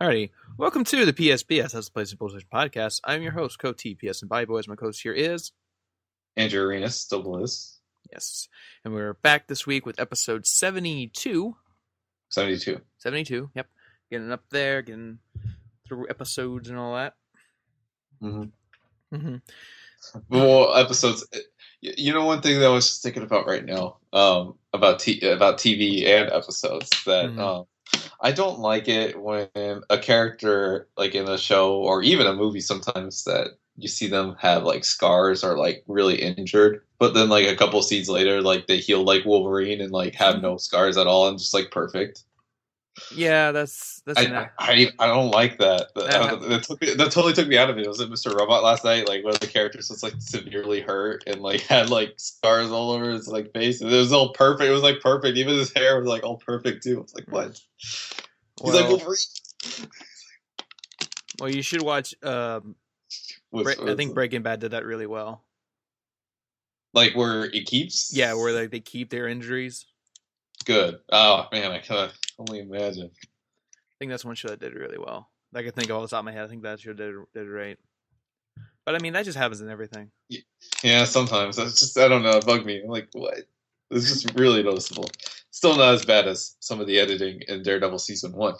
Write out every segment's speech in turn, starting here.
Alrighty, welcome to the PSBS, that's the Place Bullshit podcast. I'm your host, Co T PS and Body Boys. My co host here is Andrew Arenas still is yes, and we're back this week with episode 72. 72. 72, yep, getting up there, getting through episodes and all that. Mm-hmm. Mm-hmm. Well, episodes. You know, one thing that I was just thinking about right now um, about t- about TV and episodes that Mhm. um, I don't like it when a character like in a show or even a movie sometimes that you see them have like scars or like really injured, but then like a couple scenes later, like they heal like Wolverine and like have no scars at all and just like perfect. Yeah, that's that's I, I I don't like that. That, Yeah. that took me, that totally took me out of it. It was in Mr. Robot last night. Like one of the characters was like severely hurt and like had like scars all over his like face. And it was all perfect. It was like perfect. Even his hair was like all perfect too. I was like, what? He's like well, Wolverine. well, you should watch. Um, Was- Bre- I think Breaking Bad did that really well. like where it keeps. Yeah, where like they keep their injuries. good. Oh man, I can only imagine. I think that's one show that did really well. I can think of all the top of my head. I think that show did did right. But I mean, that just happens in everything. Yeah, sometimes it's just I don't know. It bugged me. I'm like, what? It's just really noticeable. Still not as bad as some of the editing in Daredevil season one.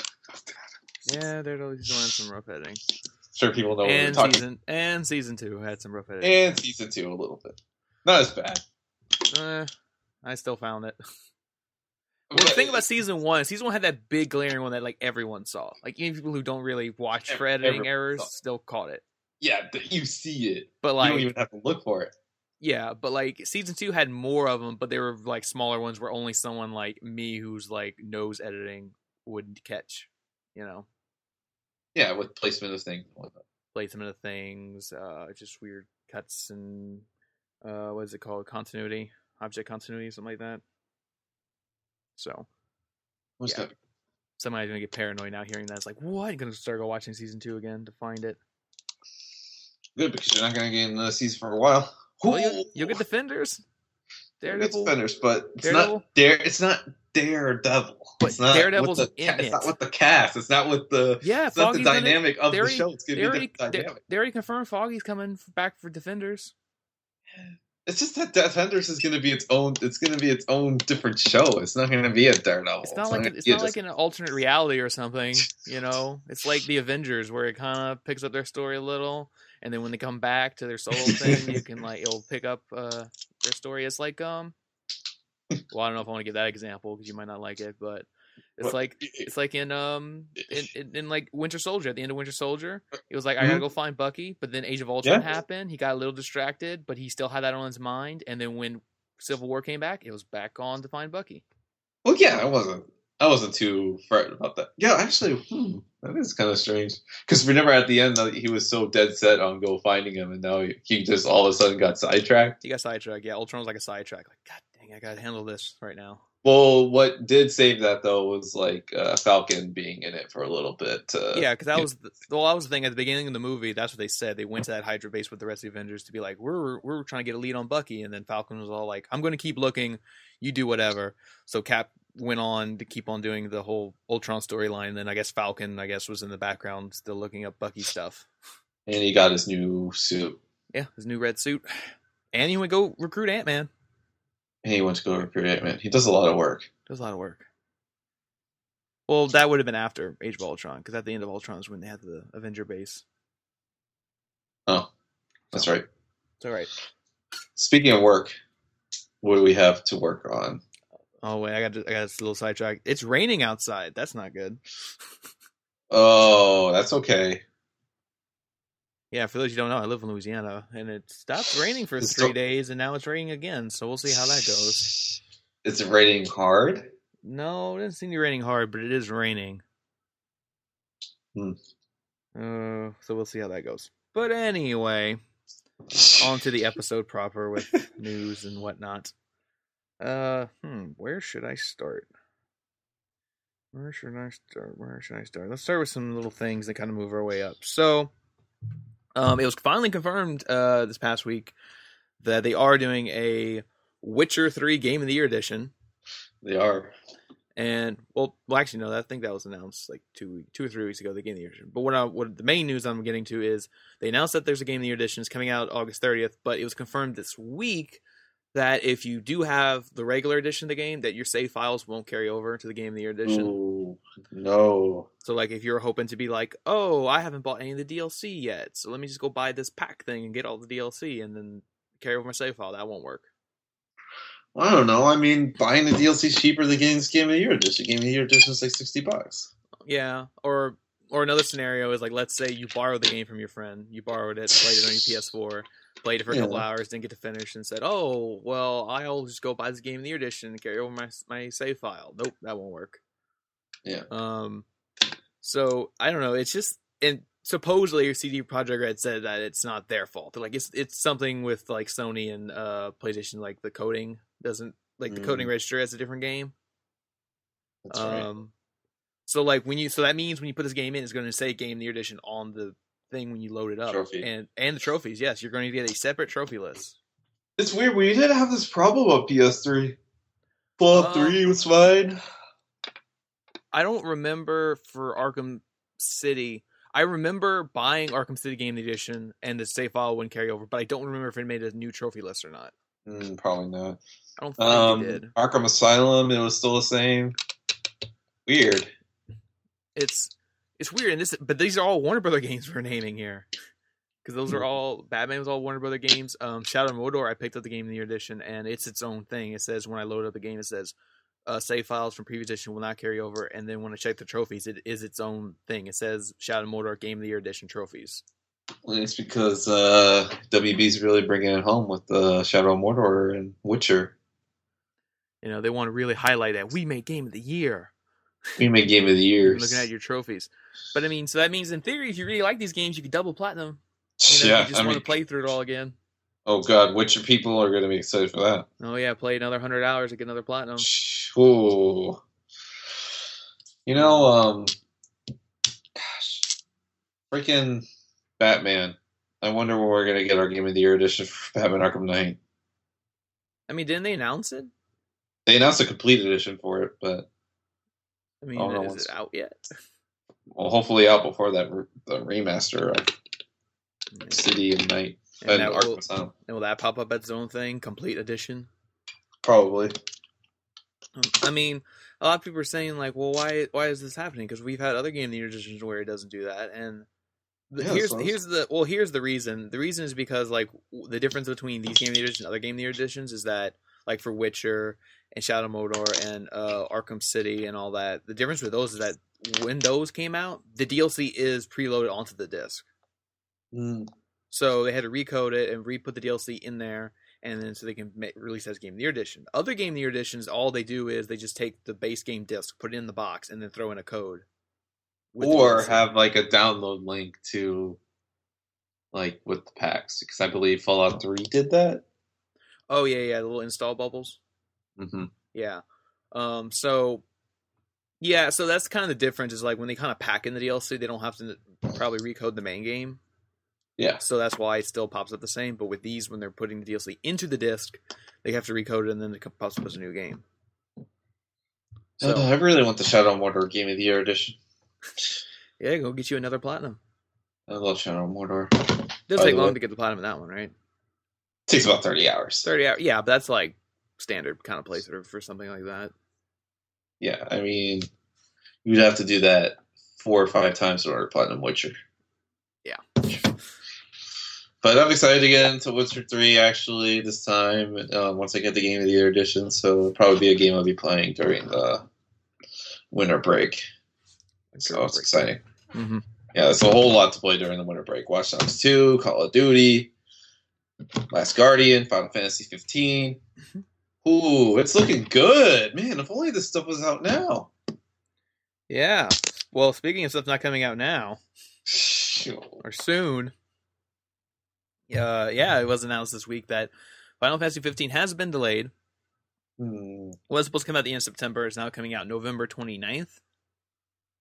Yeah, there's always one some rough editing. sure people know what we're and talking season and season two had some rough editing. and season two a little bit. Not as bad. Eh, I still found it. Well, the thing about season one, season one had that big glaring one that like everyone saw. Like even people who don't really watch for editing errors saw. still caught it. yeah, you see it. But like you don't even have to look for it. yeah, but like season two had more of them, but they were like smaller ones where only someone like me who's like knows editing would catch. You know, Yeah, with placement of things. placement of things, uh, just weird cuts and uh, what is it called? Continuity, object continuity, something like that. So What's Yeah. that? somebody's gonna get paranoid now hearing that. It's like, what? You're gonna start go watching season two again to find it. Good because you're not going to get another season for a while. Well, you'll, you'll get defenders. You'll get defenders, but it's Daredevil? not dare. It's not Daredevil. But it's not Daredevil's with the, in It's it. not with the cast. It's not with the. Yeah, It's not the Foggy's gonna- dynamic of the already- show. It's They to be already, the dynamic. they already confirmed Foggy's coming back for defenders. It's just that Defenders is going to be its own. It's going to be its own different show. It's not going to be a Daredevil. It's not like gonna it's not just- like an alternate reality or something. You know, it's like the Avengers where it kind of picks up their story a little, and then when they come back to their solo thing, you can like it'll pick up uh, their story. It's like um, well, I don't know if I want to give that example because you might not like it, but it's like it's like in um in, in, in like Winter Soldier at the end of Winter Soldier, it was like I gotta Mhm. go find Bucky, but then Age of Ultron Yeah. happened. He got a little distracted, but he still had that on his mind. And then when Civil War came back, it was back on to find Bucky. Well, yeah, I wasn't. I wasn't too frightened about that. Yeah, actually, hmm, that is kind of strange. Because remember at the end, he was so dead set on go finding him, and now he, he just all of a sudden got sidetracked. He got sidetracked. Yeah, Ultron was like a sidetrack. Like, God dang, I gotta handle this right now. Well, what did save that though was like uh, Falcon being in it for a little bit. Uh, yeah, because that was the, well, that was the thing at the beginning of the movie. That's what they said. They went to that Hydra base with the rest of the Avengers to be like, we're we're trying to get a lead on Bucky, and then Falcon was all like, I'm going to keep looking. You do whatever. So Cap went on to keep on doing the whole Ultron storyline. Then I guess Falcon, I guess, was in the background still looking up Bucky stuff. and he got his new suit. Yeah, his new red suit, and he would go recruit Ant Man. He went to go recruit Ant Man. He does a lot of work. Does a lot of work. Well, that would have been after Age of Ultron, because at the end of Ultron is when they had the Avenger base. Oh, that's right. It's all right. Speaking of work, what do we have to work on? Oh wait, I got I got a little sidetracked. It's raining outside. That's not good. Oh, that's okay. Yeah, for those who don't know, I live in Louisiana, and it stopped raining for It's three still- days, and now it's raining again. So we'll see how that goes. It's raining hard. No, it doesn't seem to be raining hard, but it is raining. Hmm. Uh, so we'll see how that goes. But anyway, on to the episode proper with news and whatnot. Uh, hmm, where should I start? Where should I start? Where should I start? Let's start with some little things that kind of move our way up. So, um, it was finally confirmed uh this past week that they are doing a Witcher Three Game of the Year edition, They are. And well, well, actually, no. I think that was announced like two, two or three weeks ago. The game of the year edition. But what, I, what the main news I'm getting to is they announced that there's a game of the year edition is coming out August 30th. But it was confirmed this week that if you do have the regular edition of the game, that your save files won't carry over to the game of the year edition. Ooh, no. So like, if you're hoping to be like, oh, I haven't bought any of the DLC yet, so let me just go buy this pack thing and get all the DLC and then carry over my save file, that won't work. I don't know. I mean, buying the DLC is cheaper than getting this Game of the Year edition. Game of the Year edition is like sixty bucks. Yeah, or or another scenario is like, let's say you borrow the game from your friend, you borrowed it, played it on your PS4, played it for a couple Yeah. hours, didn't get to finish, and said, "Oh, well, I'll just go buy this game in the edition and carry over my my save file." Nope, that won't work. Yeah. Um, so I don't know. It's just and supposedly CD Projekt Red said that it's not their fault. They're like it's it's something with like Sony and uh PlayStation, like the coding doesn't like the coding Mm. register as a different game. That's right. Um, so like when you, so that means when you put this game in, it's going to say Game of the Edition on the thing when you load it up, Trophy. and and the trophies. Yes, you're going to get a separate trophy list. It's weird. We didn't have this problem on PS3. Fallout Uh, 3 was fine. I don't remember for Arkham City. I remember buying Arkham City Game Edition and the save file wouldn't carry over, but I don't remember if it made a new trophy list or not. Mm, probably not. I don't think Um, it did. Arkham Asylum, it was still the same. Weird. It's it's weird, and this but these are all Warner Brother games we're naming here. Because those Hmm. are all Batman was all Warner Brother games. Um, Shadow of Mordor, I picked up the Game of the Year edition, and it's its own thing. It says when I load up the game, it says uh, save files from previous edition will not carry over, and then when I check the trophies, it is its own thing. It says Shadow of Mordor Game of the Year edition trophies. Well, It's because uh, WB's really bringing it home with the Shadow of Mordor and Witcher. You know they want to really highlight that we made Game of the Year. We made Game of the Year. You're looking at your trophies, but I mean, so that means in theory, if you really like these games, you could double platinum. You know, yeah, you just I want mean, to play through it all again. oh god, Witcher people are going to be excited for that. Oh yeah, play another hundred hours to get another platinum. Ooh. You know, um, gosh, freaking Batman. I wonder when we're gonna get our Game of the Year edition for Batman Arkham Knight. I mean, didn't they announce it? They announced a complete edition for it, but I mean, Oh, is one's- it out yet? well, hopefully out before that re- the remaster of City and Night And, and, that will, and will that pop up as its own thing, complete edition? Probably. Hmm. I mean, a lot of people are saying like, well, why why is this happening? Because we've had other game of the year editions where it doesn't do that, and the, Yeah, here's that's what I was- here's the well here's the reason. The reason is because like the difference between these game of the year editions and other game of the year editions is that like for Witcher and Shadow Mordor and uh, Arkham City and all that, the difference with those is that when those came out, the DLC is preloaded onto the disc. Mm. So they had to recode it and re-put the DLC in there, and then so they can ma- release as Game of the Year edition. Other Game of the Year editions, all they do is they just take the base game disc, put it in the box, and then throw in a code. Or have like a download link to like with the packs because I believe Fallout Three did that. oh yeah yeah the little install bubbles hmm yeah. Um so yeah so that's kind of the difference is like when they kind of pack in the DLC they don't have to probably recode the main game Yeah. so that's why it still pops up the same but with these when they're putting the DLC into the disc they have to recode it and then it pops up as a new game. So I really want the Shadow of Mordor Game of the Year edition. yeah, go get you another platinum. I love Shadow of Mordor. Doesn't By take long way- to get the platinum in that one, right? takes about thirty hours. Thirty hours. Yeah, but that's like standard kind of playthrough for something like that. Yeah, I mean, you'd have to do that four or five times in order to platinum Witcher. Yeah. But I'm excited to get into Witcher 3 actually this time uh, once I get the Game of the Year edition. So it'll probably be a game I'll be playing during the winter break. So it's exciting. Mm-hmm. Yeah, there's a whole lot to play during the winter break. Watch Dogs 2, Call of Duty, Last Guardian, Final Fantasy 15. Ooh, it's looking good. Man, if only this stuff was out now. Yeah. Well, speaking of stuff not coming out now Sure. or soon, uh, yeah, it was announced this week that Final Fantasy 15 has been delayed. Hmm. Was supposed to come out the end of September. It's now coming out November 29th.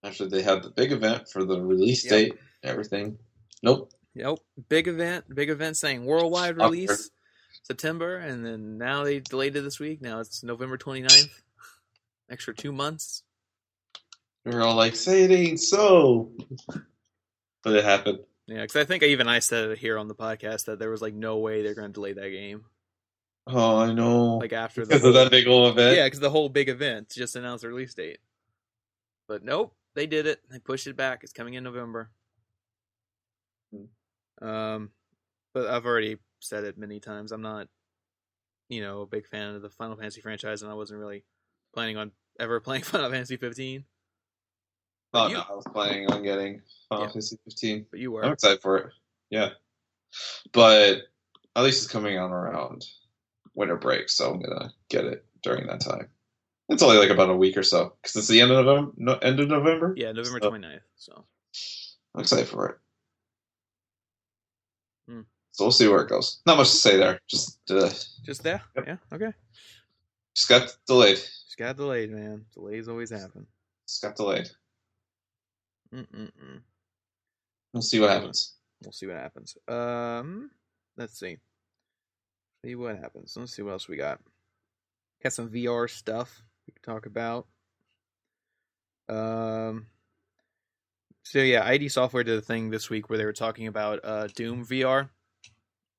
After they had the big event for the release Yep. date, everything. Nope. Nope. Big event. Big event saying worldwide release September, and then now they delayed it this week. Now it's November 29th. extra two months. We're all like, say it ain't so. But it happened. Yeah, because I think even I said it here on the podcast that there was like no way they're going to delay that game. Oh, I know. Like after the because of that big old event. yeah, because the whole big event just announced the release date. But nope, they did it. They pushed it back. It's coming in November. Um, but I've already said it many times. I'm not, you know, a big fan of the Final Fantasy franchise, and I wasn't really planning on ever playing Final Fantasy 15. Oh, You- no, I was planning on getting Final Yeah. Fantasy 15. But you were. I'm excited for it. Yeah. But at least it's coming out around winter break, so I'm gonna get it during that time. It's only like about a week or so because it's the end of November. No, end of November. Yeah, November So- 29th. So I'm excited for it. Hmm. So we'll see where it goes. Not much to say there. Just uh, just there. Yep. Yeah. Okay. just got delayed. Just got delayed, man. Delays always happen. Just got delayed. Mm-mm-mm. We'll see what happens. We'll see what happens. Um, let's see. See what happens. Let's see what else we got. Got some VR stuff we can talk about. Um. So yeah, ID Software did a thing this week where they were talking about uh, Doom VR,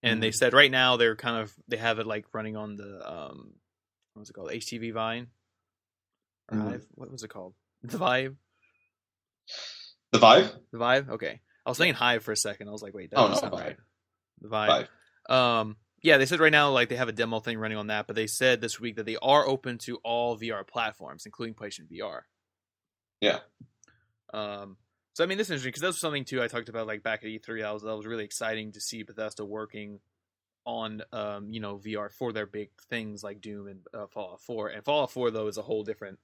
and they Mhm. said right now they're kind of they have it like running on the um, what's it called, HTV Vine, or Mhm. Hive? What was it called? The Vibe The Vibe The Vibe Okay, I was saying Hive for a second. I was like, wait, that Oh, doesn't no, right. The Vibe. Vive. Um, yeah, they said right now like they have a demo thing running on that, but they said this week that they are open to all VR platforms, including PlayStation VR. Yeah. Um. So I mean, this is interesting because that was something too I talked about like back at E3. That was that was really exciting to see Bethesda working on um you know VR for their big things like Doom and uh, Fallout 4. And Fallout 4 though is a whole different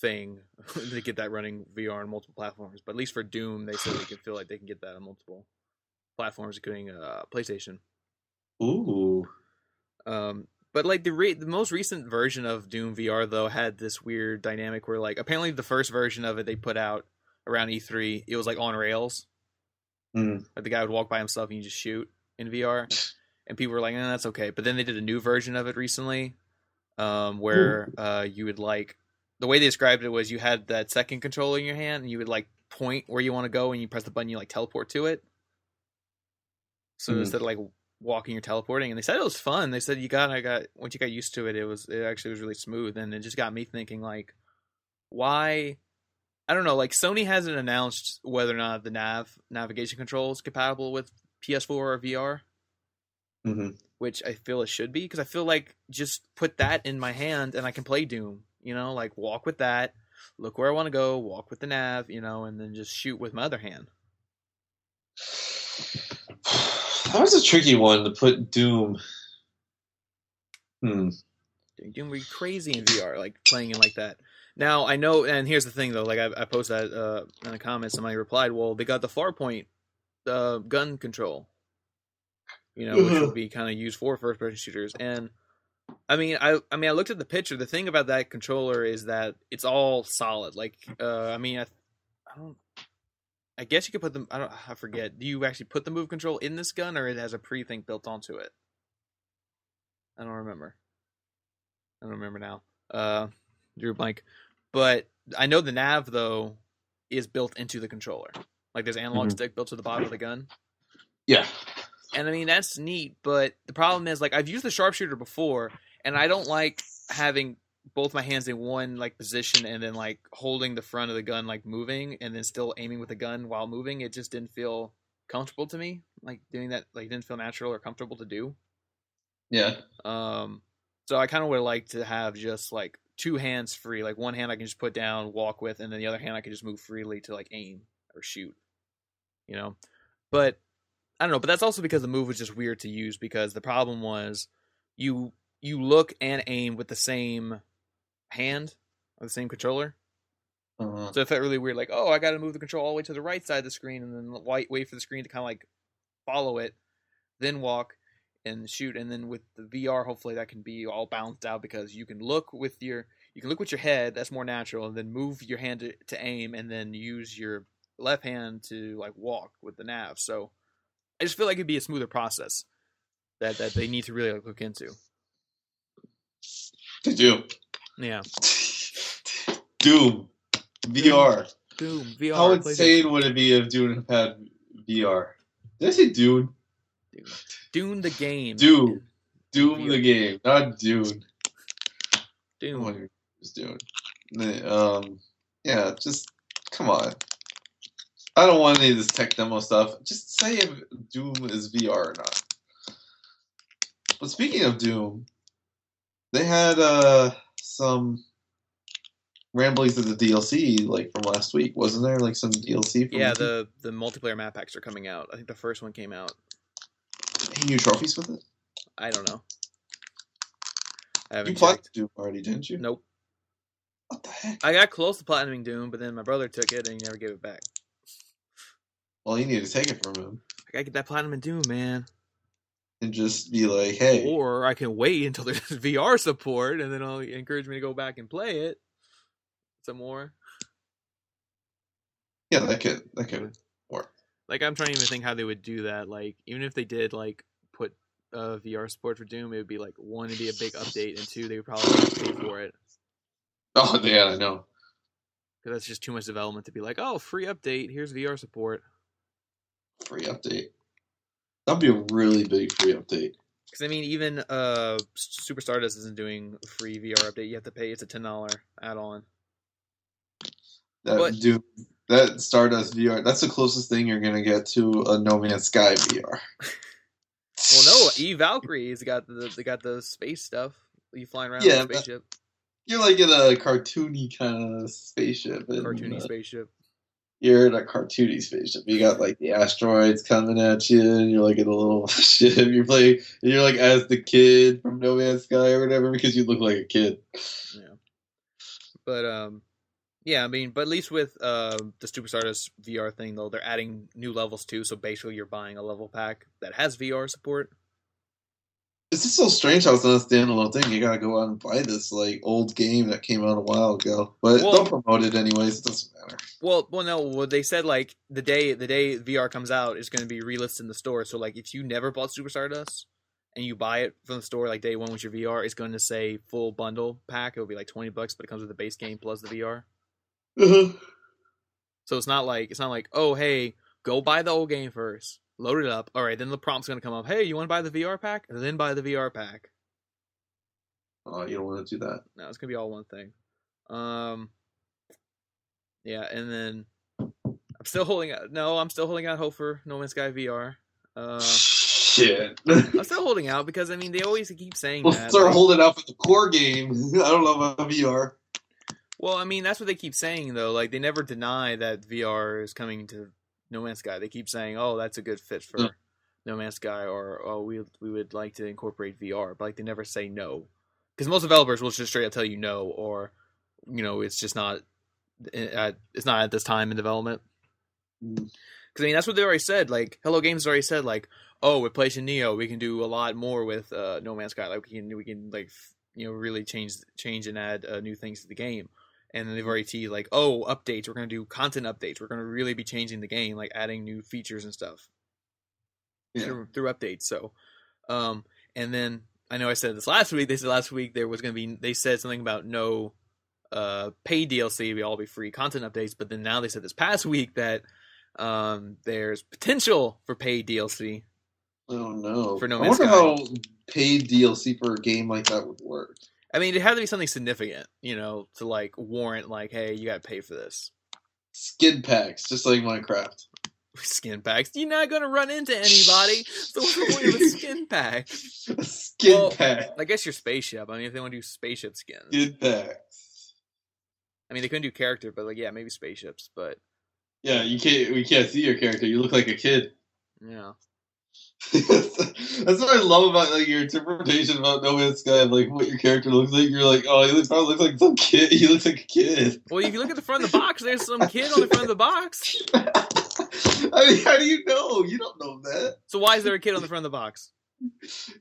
thing to get that running VR on multiple platforms. But at least for Doom, they said they can feel like they can get that on multiple platforms, including uh, PlayStation. Ooh. Um, but like the re- the most recent version of Doom VR though had this weird dynamic where like apparently the first version of it they put out around E3 it was like on rails. Mm. Like the guy would walk by himself and you just shoot in VR, and people were like, eh, "That's okay." But then they did a new version of it recently, um, where uh, you would like the way they described it was you had that second controller in your hand and you would like point where you want to go and you press the button you like teleport to it. So Hmm. instead of like walking you're teleporting and they said it was fun. They said you got I got once you got used to it it was it actually was really smooth and it just got me thinking like why I don't know like Sony hasn't announced whether or not the nav navigation control is compatible with PS4 or VR hmm which I feel it should be because I feel like just put that in my hand and I can play Doom. You know, like walk with that, look where I want to go, walk with the nav, you know, and then just shoot with my other hand. That was a tricky one to put Doom. Hmm. Doom would be crazy in VR, like playing it like that. Now I know, and here's the thing though, like I, I posted that uh, in the comments, somebody replied, "Well, they got the Farpoint uh, gun control, you know, which would be kind of used for first-person shooters." And I mean, I I mean, I looked at the picture. The thing about that controller is that it's all solid. Like, uh, I mean, I, I don't. I guess you could put them. I don't. I forget. Do you actually put the move control in this gun, or it has a pre-think built onto it? I don't remember. I don't remember now. Uh, drew blank. But I know the nav though is built into the controller. Like there's analog Mhm. stick built to the bottom of the gun. Yeah. And I mean that's neat, but the problem is like I've used the sharpshooter before, and I don't like having both my hands in one like position and then like holding the front of the gun like moving and then still aiming with the gun while moving. It just didn't feel comfortable to me. Like doing that like didn't feel natural or comfortable to do. Yeah. Um, so I kind of would like to have just like two hands free. Like one hand I can just put down, walk with, and then the other hand I can just move freely to like aim or shoot. You know, but I don't know. But that's also because the move was just weird to use because the problem was you you look and aim with the same hand or the same controller. Uh, So it felt really weird. Like, oh, I got to move the control all the way to the right side of the screen, and then wait, wait for the screen to kind of like follow it, then walk and shoot. And then with the VR, hopefully that can be all balanced out because you can look with your you can look with your head. That's more natural, and then move your hand to, to aim, and then use your left hand to like walk with the nav. So I just feel like it'd be a smoother process that that they need to really like, look into. they do. Yeah. Doom VR. Doom VR. How insane would it be if Dune had VR? Did I say Dune? Dune the game. Doom. Doom the game, not Dune. Doom. What was doing? Um, yeah, just come on. I don't want any of this tech demo stuff. Just say if Doom is VR or not. But speaking of Doom, they had uh some ramblings of the DLC like from last week, wasn't there? Like some DLC. From Yeah, the the multiplayer map packs are coming out. I think the first one came out. Any new trophies with it. I don't know. I You played. Doom already, didn't you? Nope. What the heck? I got close to platinuming Doom, but then my brother took it and he never gave it back. Well, you need to take it from him I gotta get that platinum in Doom, man. and just be like, "Hey, Or I can wait until there's VR support, and then I'll encourage me to go back and play it some more. yeah, that could that could work." Like I'm trying to even think how they would do that. Like even if they did like uh, VR support for Doom, it would be like one, it'd be a big update, and two, they would probably pay for it Oh, yeah, I know. because that's just too much development to be like, oh, free update, here's VR support. free update. That'd be a really big free update. Because I mean, even uh, Super Stardust isn't doing a free VR update. You have to pay. It's a ten dollar add-on. That But- do that Stardust VR. That's the closest thing you're gonna get to a No Man's Sky VR. E Valkyries got the they got the space stuff. You flying around Yeah, in a spaceship, You're like in a cartoony kind of spaceship. and, cartoony uh, spaceship. You're in a cartoony spaceship. You got like the asteroids coming at you, and you're like in a little ship. You're playing. and You're like as the kid from No Man's Sky or whatever because you look like a kid. Yeah, but um, yeah, I mean, but at least with uh the Super Stardust VR thing though, they're adding new levels too. So basically, you're buying a level pack that has VR support. It's just so strange how it's not a standalone thing. You gotta go out and buy this like old game that came out a while ago, but Well- they'll promote it anyways. It doesn't matter. Well, well, no. Well, they said like the day the day VR comes out is going to be relisted in the store. So like, if you never bought Super Stardust and you buy it from the store like day one with your VR, it's going to say full bundle pack. It'll be like twenty bucks, but it comes with the base game plus the VR. Mm-hmm. So it's not like it's not like oh hey go buy the old game first, load it up. All right, then the prompt's going to come up. Hey, you want to buy the VR pack? And then buy the VR pack. Oh, you don't want to do that. No, it's gonna be all one thing. Um, yeah, and then I'm still holding out. No, I'm still holding out hope for No Man's Sky VR. Uh, Shit. I'm still holding out because I mean they always keep saying we'll that. start like- holding out for the core game. I don't know about VR. well, I mean that's what they keep saying though. Like they never deny that VR is coming to No Man's Sky. They keep saying, "Oh, that's a good fit for Mm. No Man's Sky," or "Oh, we we would like to incorporate VR," but like they never say no. Because most developers will just straight up tell you no, or you know it's just not. At, it's not at this time in development. Mm. Because I mean, that's what they already said. Like, Hello Games already said, like, oh, with PlayStation Neo, we can do a lot more with uh, No Man's Sky. Like, we can we can like you know really change change and add uh, new things to the game. And then they've already teased like, oh, updates. We're gonna do content updates. We're gonna really be changing the game, like adding new features and stuff Yeah. through, through updates. So, um, and then I know I said this last week. They said last week there was gonna be. They said something about no uh paid DLC. We all be free content updates. But then now they said this past week that um there's potential for paid DLC. I don't know. For No I Man's wonder Sky. how paid DLC for a game like that would work. I mean, it had to be something significant, you know, to like warrant like, hey, you got to pay for this. Skin packs, just like Minecraft. Skin packs. You're not gonna run into anybody. So what's the point of a skin pack? A skin Well, pack. I guess your spaceship. I mean, if they want to do spaceship skins, Skin packs. I mean, they couldn't do character, but like, yeah, maybe spaceships. But Yeah, you can't. We can't see your character. You look like a kid. yeah, That's what I love about like your interpretation about No Man's Sky, of, like what your character looks like. You're like, oh, he looks, probably looks like some kid. He looks like a kid. Well, if you look at the front of the box, there's some kid on the front of the box. I mean, how do you know? You don't know that. So why is there a kid on the front of the box?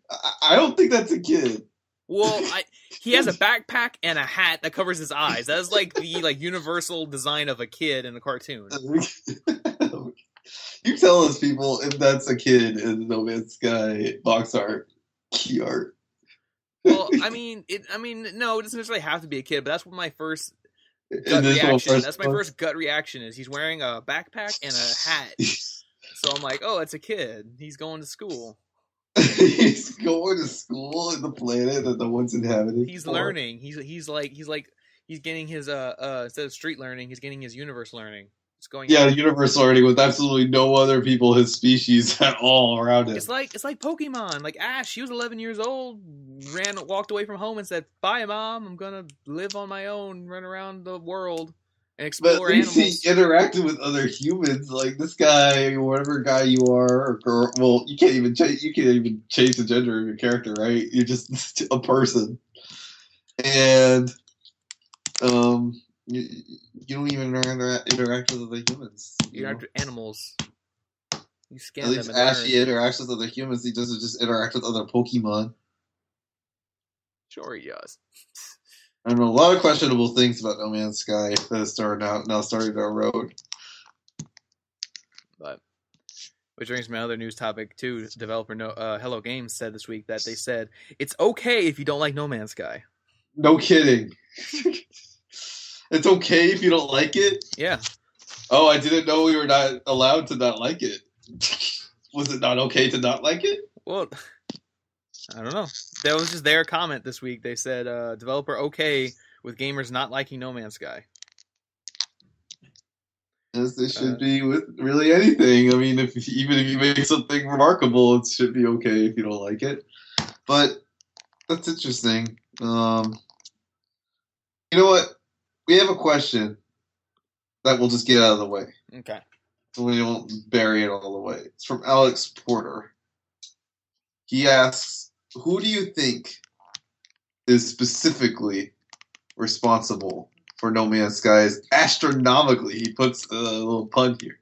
I, I don't think that's a kid. Well, I, he has a backpack and a hat that covers his eyes. That is like the like universal design of a kid in a cartoon. You tell us people if that's a kid in No Man's Sky box art, key art. Well, I mean, it. I mean, no, it doesn't necessarily have to be a kid, but that's what my first gut reaction. That's my first gut reaction. Is he's wearing a backpack and a hat. so I'm like, oh, it's a kid. He's going to school. he's going to school in the planet that no one's inhabiting. He's for. learning. He's he's like he's like he's getting his uh uh instead of street learning, he's getting his universe learning. It's going yeah, universe already with absolutely no other people his species at all around him. It's like it's like Pokemon. Like Ash, she was 11 years old, ran walked away from home and said, "Bye, mom. I'm gonna live on my own, run around the world." And explore but at least animals. he interacted with other humans, like this guy, whatever guy you are, or girl. Well, you can't even change. You can't even change the gender of your character, right? You're just a person, and um, you, you don't even interact, interact with other humans. You, interact with animals. You scan At least Ash he interacts with other humans. He doesn't just interact with other Pokemon. Sure, he does. I know a lot of questionable things about No Man's Sky that started now now starting our road. But which brings me to another news topic too. Developer no, uh, Hello Games said this week that they said it's okay if you don't like No Man's Sky. No kidding. it's okay if you don't like it. Yeah. Oh, I didn't know we were not allowed to not like it. Was it not okay to not like it? Well, I don't know. That was just their comment this week. They said uh, developer okay with gamers not liking No Man's Sky. As they should uh, be with really anything. I mean, if even if you make something remarkable, it should be okay if you don't like it. But that's interesting. Um, you know what? We have a question that we'll just get out of the way. Okay. So we won't bury it all the way. It's from Alex Porter. He asks, "Who do you think is specifically responsible for No Man's Sky's astronomically?" He puts a little pun here.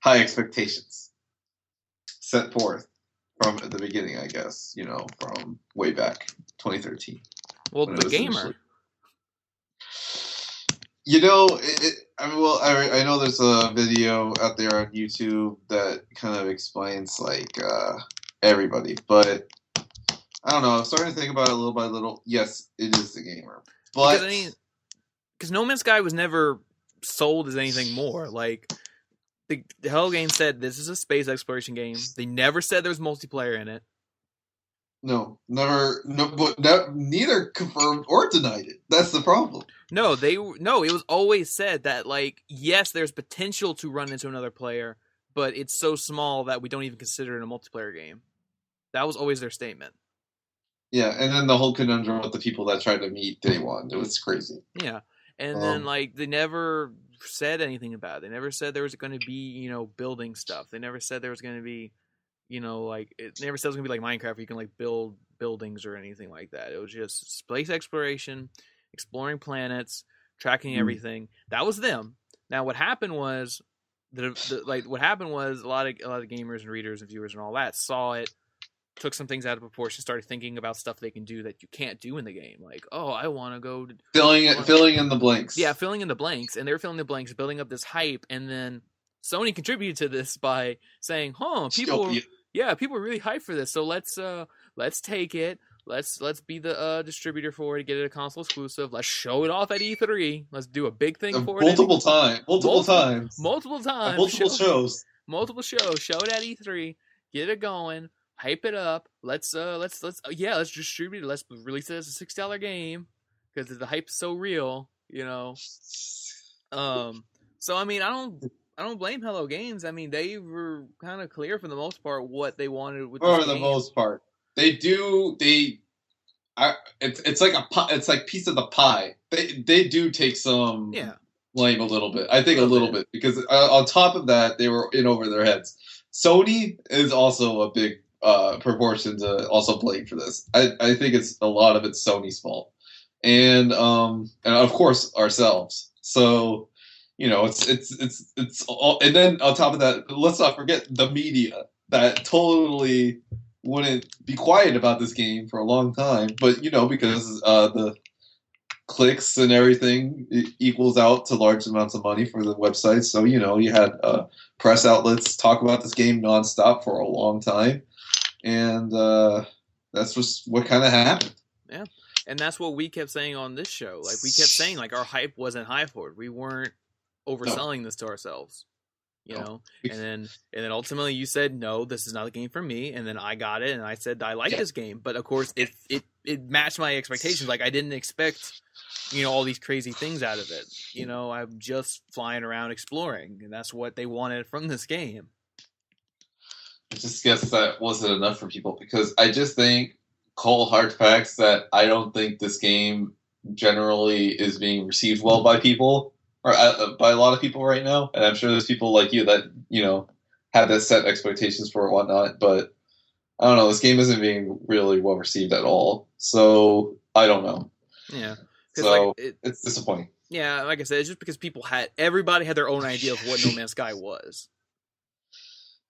High expectations set forth from the beginning, I guess. You know, from way back 2013. Well, the gamer. You know, it, it, I mean, well, I, I know there's a video out there on YouTube that kind of explains like uh, everybody, but I don't know. I'm starting to think about it little by little. Yes, it is the gamer, but because, No Man's Sky was never sold as anything more. Like the, the Hello Game said, this is a space exploration game. They never said there was multiplayer in it. No, never. No, but no, neither confirmed or denied it. That's the problem. No, they no. It was always said that like yes, there's potential to run into another player, but it's so small that we don't even consider it a multiplayer game. That was always their statement. Yeah, and then the whole conundrum with the people that tried to meet day one. It was crazy. Yeah, and um, then like they never said anything about it. They never said there was going to be you know building stuff. They never said there was going to be you know, like it never says it's gonna be like Minecraft where you can like build buildings or anything like that. It was just space exploration, exploring planets, tracking mm. everything. That was them. Now what happened was the, the, like what happened was a lot of a lot of gamers and readers and viewers and all that saw it, took some things out of proportion, started thinking about stuff they can do that you can't do in the game. Like, oh, I want to go filling it, filling in the blanks. Yeah, filling in the blanks, and they're filling the blanks, building up this hype, and then Sony contributed to this by saying, "Huh, people, yeah, people are really hyped for this. So let's uh let's take it. Let's let's be the uh, distributor for it. Get it a console exclusive. Let's show it off at E3. Let's do a big thing for multiple it. Time, multiple, multiple times. Multiple times. Multiple show, shows. Multiple shows. Show it at E3. Get it going. Hype it up. Let's uh let's let's uh, yeah let's distribute it. Let's release it as a six dollar game because the hype's so real. You know. Um. So I mean I don't I don't blame Hello Games. I mean, they were kind of clear for the most part what they wanted with. For the game. most part, they do. They, I, it's it's like a it's like piece of the pie. They they do take some yeah blame a little bit. I think a little bit because uh, on top of that, they were in over their heads. Sony is also a big uh, proportion to also blame for this. I I think it's a lot of it's Sony's fault, and um and of course ourselves. So you know, it's it's it's it's all, and then on top of that, let's not forget the media that totally wouldn't be quiet about this game for a long time, but you know, because uh, the clicks and everything equals out to large amounts of money for the website. So you know, you had uh, press outlets talk about this game nonstop for a long time, and uh, that's just what kind of happened. Yeah. and that's what we kept saying on this show. Like we kept saying, like our hype wasn't high for it. We weren't Oh. overselling this to ourselves, you No. know. And then and then ultimately you said no, this is not a game for me. And then I got it, and I said I like Yeah. this game. But of course, it it it matched my expectations. Like I didn't expect, you know, all these crazy things out of it. You mm. know, I'm just flying around exploring, and that's what they wanted from this game. I just guess that wasn't enough for people because I just think cold hard facts that I don't think this game generally is being received well by people or uh, by a lot of people right now, and I'm sure there's people like you that you know have that set expectations for it, whatnot. But I don't know, this game isn't being really well received at all, so I don't know. Yeah, So like, it, it's disappointing. Yeah, like I said, it's just because people had everybody had their own idea of what No Man's Sky was.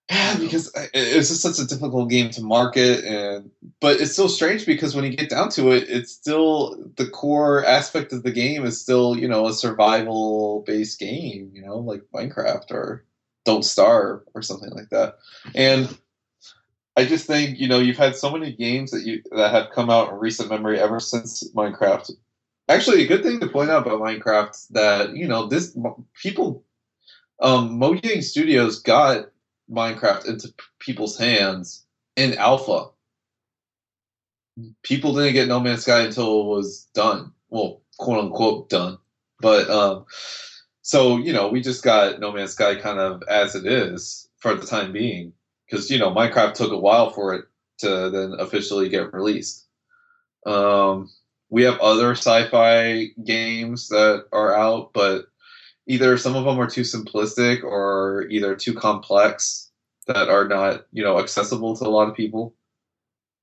Yeah, because it's just such a difficult game to market, and but it's so strange because when you get down to it, it's still the core aspect of the game is still you know a survival based game, you know, like Minecraft or Don't Starve or something like that. And I just think you know you've had so many games that you that have come out in recent memory ever since Minecraft. Actually, a good thing to point out about Minecraft that you know this people, um, Mojang Studios got Minecraft into people's hands in alpha. People didn't get No Man's Sky until it was done. Well, quote unquote done. But um so, you know, we just got No Man's Sky kind of as it is for the time being. Because, you know, Minecraft took a while for it to then officially get released. Um we have other sci-fi games that are out, but either some of them are too simplistic or either too complex that are not you know accessible to a lot of people.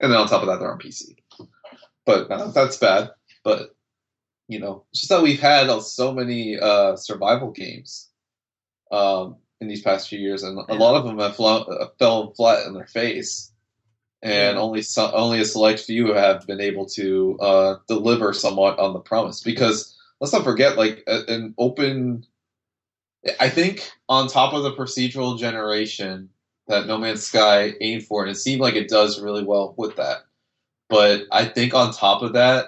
And then on top of that they're on pc but uh, that's bad. But you know it's just that we've had uh, so many uh, survival games um, in these past few years and a lot of them have flo- uh, fell flat in their face. And only so- only a select few have been able to uh, deliver somewhat on the promise. Because let's not forget like an open i think on top of the procedural generation that no man's sky aimed for and it seemed like it does really well with that but i think on top of that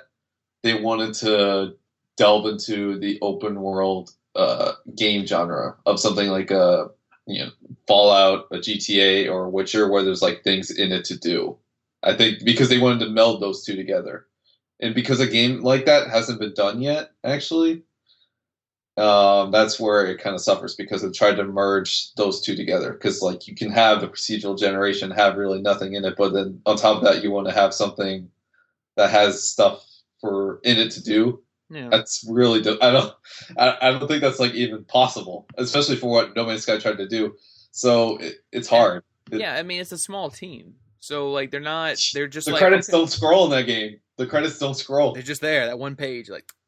they wanted to delve into the open world uh, game genre of something like a you know fallout a gta or witcher where there's like things in it to do. I think because they wanted to meld those two together. And because a game like that hasn't been done yet actually um, that's where it kind of suffers because it tried to merge those two together. Because like you can have the procedural generation have really nothing in it but then on top of that you want to have something that has stuff for in it to do. Yeah. that's really i don't I, I don't think that's like even possible especially for what no man's sky tried to do. So it, it's hard. It- Yeah, I mean it's a small team. So like they're not they're just the like credits okay, don't scroll in that game. The credits don't scroll. They're just there, that one page, like there you go.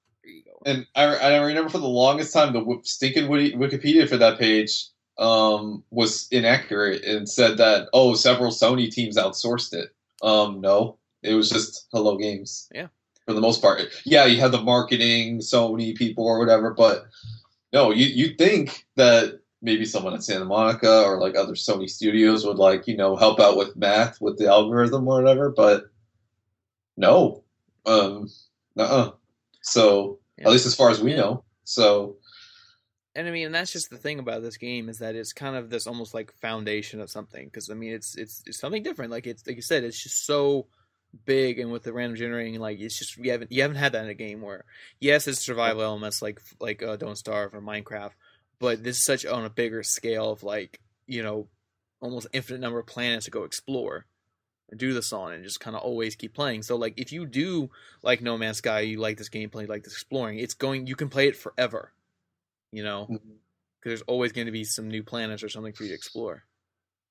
And I, I remember for the longest time, the stinking Wikipedia for that page um, was inaccurate and said that oh, several Sony teams outsourced it. Um, no, it was just Hello Games. Yeah. for the most part. Yeah, you had the marketing Sony people or whatever, but no, you you think that maybe someone at Santa Monica or like other Sony studios would like you know help out with math with the algorithm or whatever, but no, um, uh, so Yeah. at least as far as we know. So And I mean, that's just the thing about this game is that it's kind of this almost like foundation of something. Because I mean, it's it's it's something different. Like it's like you said, it's just so big, and with the random generating, like it's just you haven't you haven't had that in a game where yes, it's survival elements like like uh, Don't Starve or Minecraft, but this is such on a bigger scale of like you know almost infinite number of planets to go explore do this on and just kind of always keep playing. So like if you do like No Man's Sky, you like this gameplay, you like this exploring, it's going you can play it forever. You know, because there's always going to be some new planets or something for you to explore.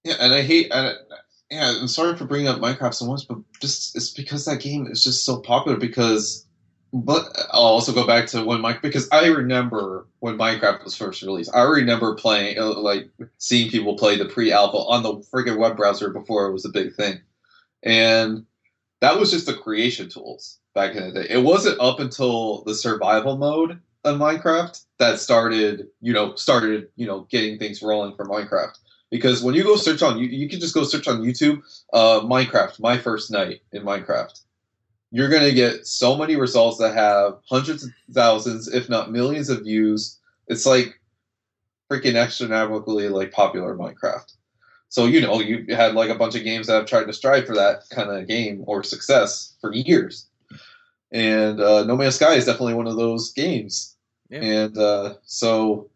yeah, and I hate. And, yeah, I'm sorry for bringing up Minecraft so much, but just it's because that game is just so popular. Because, but I'll also go back to when Mike because I remember when Minecraft was first released. I remember playing uh, like seeing people play the pre-alpha on the friggin' web browser before it was a big thing, and that was just the creation tools back in the day. It wasn't up until the survival mode of Minecraft that started, you know, started, you know, getting things rolling for Minecraft. Because when you go search on you, you can just go search on YouTube, uh, Minecraft, my first night in Minecraft, you're going to get so many results that have hundreds of thousands, if not millions of views. It's like freaking astronomically like popular Minecraft. So you know you had like a bunch of games that have tried to strive for that kind of game or success for years, and uh, No Man's Sky is definitely one of those games. Yeah. And uh, so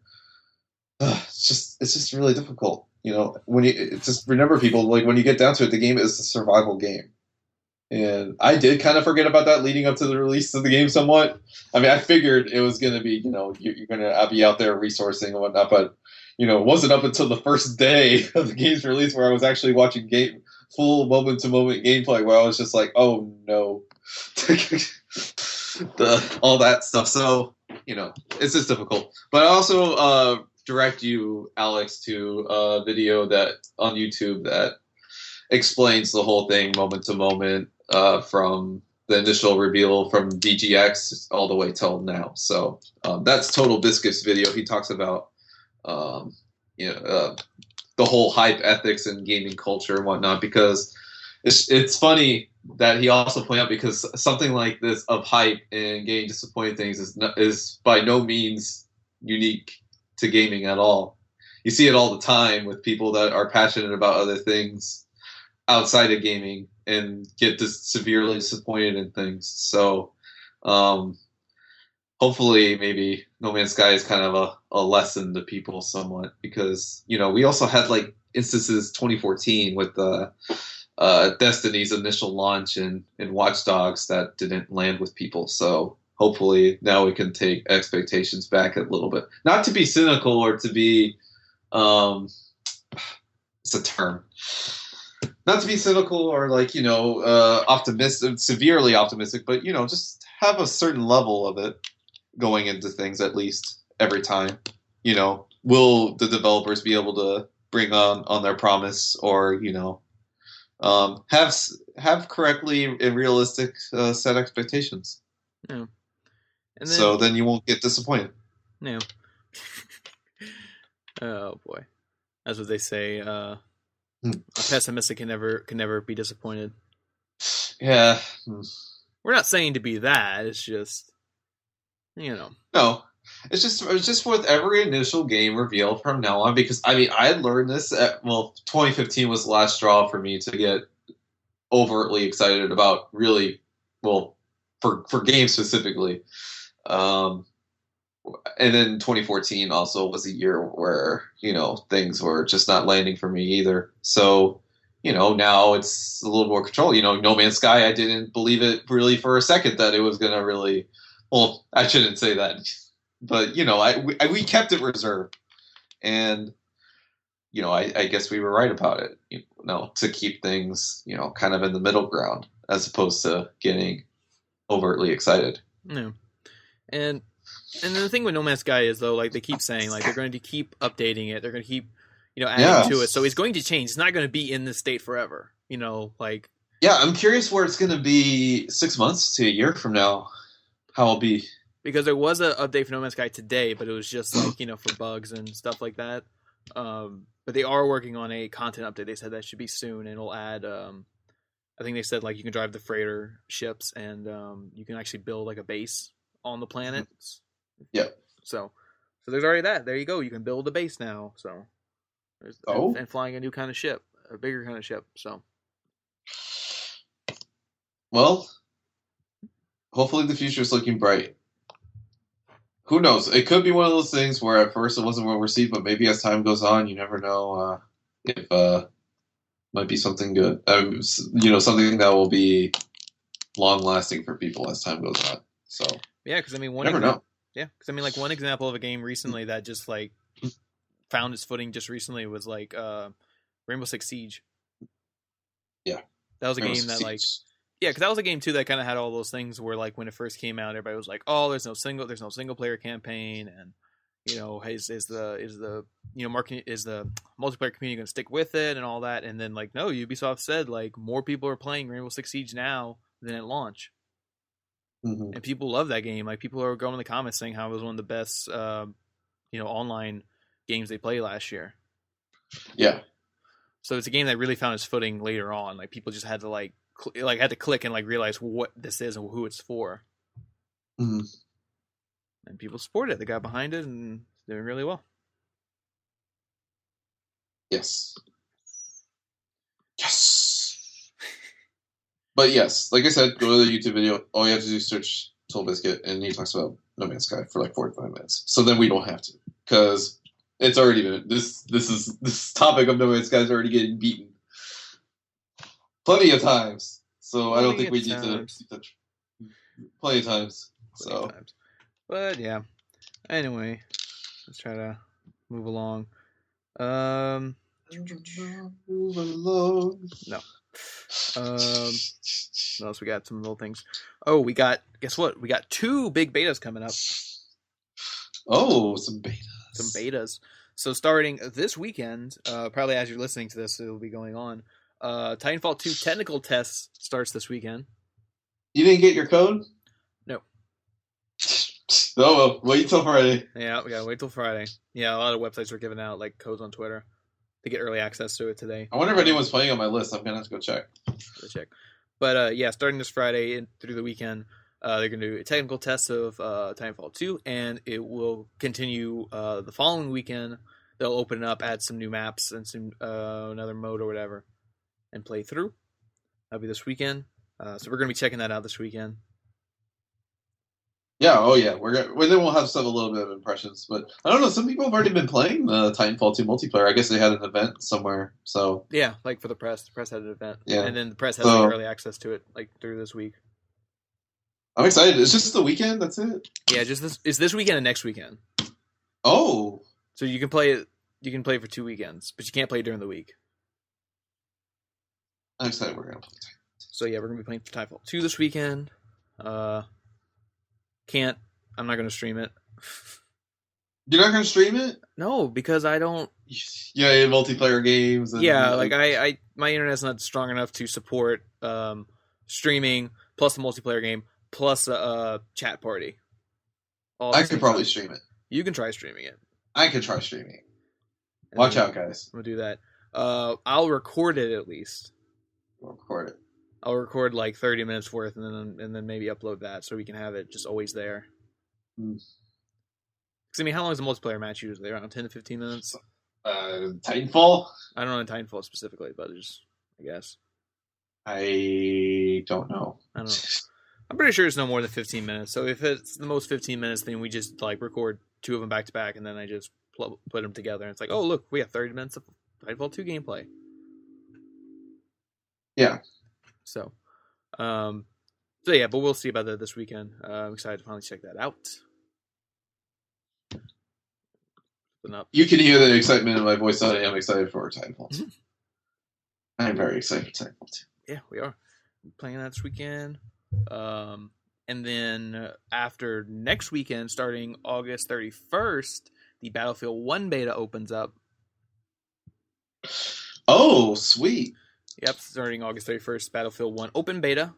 uh, it's just it's just really difficult. You know, when you it's just remember people like when you get down to it, the game is a survival game. And I did kind of forget about that leading up to the release of the game somewhat. I mean, I figured it was going to be, you know, you- you're going to be out there resourcing and whatnot, but, you know, it wasn't up until the first day of the game's release where I was actually watching game full moment to moment gameplay where I was just like, oh no. the all that stuff. So, you know, it's just difficult. But I also uh, direct you, Alex, to a video that on YouTube that explains the whole thing moment to moment uh, from the initial reveal from VGX all the way till now. So um, that's TotalBiscuit's video. He talks about um, you know uh, the whole hype ethics and gaming culture and whatnot because it's it's funny that he also pointed out because something like this of hype and getting disappointed things is no, is by no means unique to gaming at all. You see it all the time with people that are passionate about other things outside of gaming and get dis- severely disappointed in things. So, um, hopefully, maybe No Man's Sky is kind of a, a lesson to people somewhat because you know we also had like instances 2014 with the uh, Destiny's initial launch and and Watch Dogs that didn't land with people. So hopefully now we can take expectations back a little bit. Not to be cynical or to be um, it's a term not to be cynical or like you know uh, optimistic, severely optimistic, but you know just have a certain level of it going into things at least every time. You know, will the developers be able to bring on on their promise, or you know, um, have have correctly and realistic uh, set expectations? Yeah. And then, so then you won't get disappointed. no. oh boy, that's what they say. Uh, Hmm. a pessimistic can never can never be disappointed. Yeah, Hmm. We're not saying to be that. It's just, you know, No, it's just it's just with every initial game reveal from now on because I mean I learned this at well 2015 was the last straw for me to get overtly excited about really well for for games specifically. Um, and then 2014 also was a year where you know things were just not landing for me either. So you know now it's a little more control. You know, No Man's Sky, I didn't believe it really for a second that it was gonna really. Well, I shouldn't say that, but you know, I we, I, we kept it reserved, and you know, I, I guess we were right about it. You know, to keep things you know kind of in the middle ground as opposed to getting overtly excited. Yeah, And and the thing with No Man's Sky is though, like they keep saying, like they're going to keep updating it. They're going to keep, you know, adding Yeah. to it. So it's going to change. It's not going to be in this state forever. You know, like Yeah, I'm curious where it's going to be six months to a year from now. How it'll be. because there was an update for No Man's Sky today, but it was just like you know for bugs and stuff like that. Um, but they are working on a content update. They said that should be soon, and it'll add. Um, I think they said like you can drive the freighter ships, and um, you can actually build like a base on the planet. Yep. So, so there's already that. There you go. You can build a base now. So, there's, Oh. and, and flying a new kind of ship, a bigger kind of ship. So, Well, hopefully the future is looking bright. Who knows? It could be one of those things where at first it wasn't well received, but maybe as time goes on, you never know uh, if uh, might be something good. Um, you know, something that will be long lasting for people as time goes on. So yeah, because I mean, one never exam- know. Yeah, because I mean, like one example of a game recently that just like found its footing just recently was like uh, Rainbow Six Siege. Yeah. that was a Rainbow game Six that like Siege. Yeah, because that was a game too that kind of had all those things where like when it first came out, everybody was like, oh, there's no single, there's no single player campaign, and you know, is is the is the you know marketing is the multiplayer community going to stick with it and all that, and then like no, Ubisoft said like more people are playing Rainbow Six Siege now than at launch Mhm. and people love that game. Like people are going in the comments saying how it was one of the best, um, you know, online games they played last year. Yeah, So it's a game that really found its footing later on. Like people just had to like cl- like had to click and like realize what this is and who it's for. Mhm. And people support it. They got behind it and it's doing really well. Yes. Yes. But yes, like I said, go to the YouTube video. All you have to do is search TotalBiscuit, and he talks about No Man's Sky for like forty-five minutes. So then we don't have to, because it's already been this. This is this topic of No Man's Sky is already getting beaten plenty of times. So I don't think we of need to, times. to. Plenty of times. plenty of So times. But yeah. Anyway, let's try to move along. Um, move along. um, what else we got? Some little things. Oh, we got. Guess what? We got two big betas coming up. Oh, some betas. Some betas. So starting this weekend, uh, probably as you're listening to this, it'll be going on. Uh, Titanfall 2 technical tests starts this weekend. You didn't get your code? No. Oh well, wait till Friday. Yeah, we gotta wait till Friday. Yeah, a lot of websites are giving out like codes on Twitter to get early access to it today. I wonder if anyone's playing on my list. I'm gonna have to go check. to check. But uh, yeah, starting this Friday through the weekend, uh, they're going to do a technical test of uh, Titanfall 2, and it will continue uh, the following weekend. They'll open it up, add some new maps and some uh, another mode or whatever, and play through. That'll be this weekend. Uh, so we're going to be checking that out this weekend. Yeah, oh yeah, we're gonna, well, then we'll have some a little bit of impressions. But I don't know. Some people have already been playing the Titanfall 2 multiplayer. I guess they had an event somewhere. So Yeah, like for the press. The press had an event, Yeah. and then the press has So- like, early access to it like through this week. I'm excited. It's just the weekend. That's it. Yeah, just this. It's this weekend and next weekend. Oh, So you can play it. You can play it for two weekends, but you can't play it during the week. I'm excited. We're gonna play. So yeah, we're gonna be playing Titanfall two this weekend. Uh, can't. I'm not gonna stream it. You're not gonna stream it? No, because I don't. Yeah, multiplayer games. And, Yeah, like I, I, my internet's not strong enough to support um streaming plus a multiplayer game plus a, a chat party. All I could probably time. stream it. You can try streaming it. I could try streaming. And Watch out, guys. I'm gonna do that. Uh, I'll record it at least. We'll record it. I'll record like 30 minutes worth, and then and then maybe upload that so we can have it just always there. Because I mean, how long is a multiplayer match usually? Around 10 to 15 minutes. Uh, Titanfall. I don't know Titanfall specifically, but just I guess I don't know. I don't know. I'm pretty sure it's no more than 15 minutes. So if it's the most 15 minutes, then we just like record two of them back to back, and then I just pl- put them together. And it's like, oh look, we have 30 minutes of Titanfall 2 gameplay. Yeah. So, um, so yeah, but we'll see about that this weekend. Uh, I'm excited to finally check that out. Up. You can hear the excitement in my voice. I am excited for Titanfall. Mhm. I am very excited for Titanfall 2. Yeah, we are playing that this weekend. Um, and then after next weekend, starting August 31st, the Battlefield 1 beta opens up. Oh, sweet. Yep, starting August 31st, Battlefield 1 open beta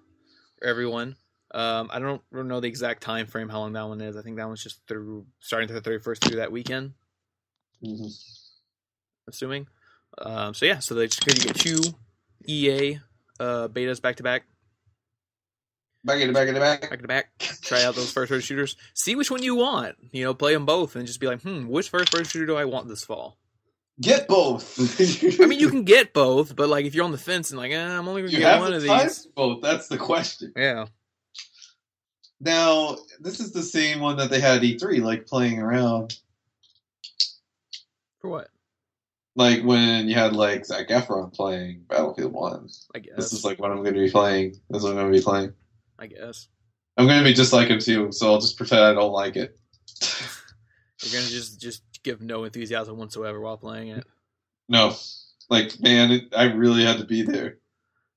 for everyone. Um, I don't know the exact time frame, how long that one is. I think that one's just through starting to the 31st through that weekend, Mhm. assuming. Um, so yeah, so they just going to get two EA uh, betas back to back, Back in the back in the back. back to back. Try out those first person shooters. See which one you want. You know, play them both and just be like, hmm, which first person shooter do I want this fall? Get both. I mean, you can get both, but like if you're on the fence and like, eh, I'm only going to You get one the of these. both. That's the question. Yeah. Now, this is the same one that they had at E3, like playing around. For what? Like when you had like Zac Efron playing Battlefield 1. I guess. This is like what I'm going to be playing. This is what I'm going to be playing. I guess. I'm going to be just like him too, so I'll just pretend I don't like it. You're gonna just just give no enthusiasm whatsoever while playing it. No. Like, man, it, I really had to be there.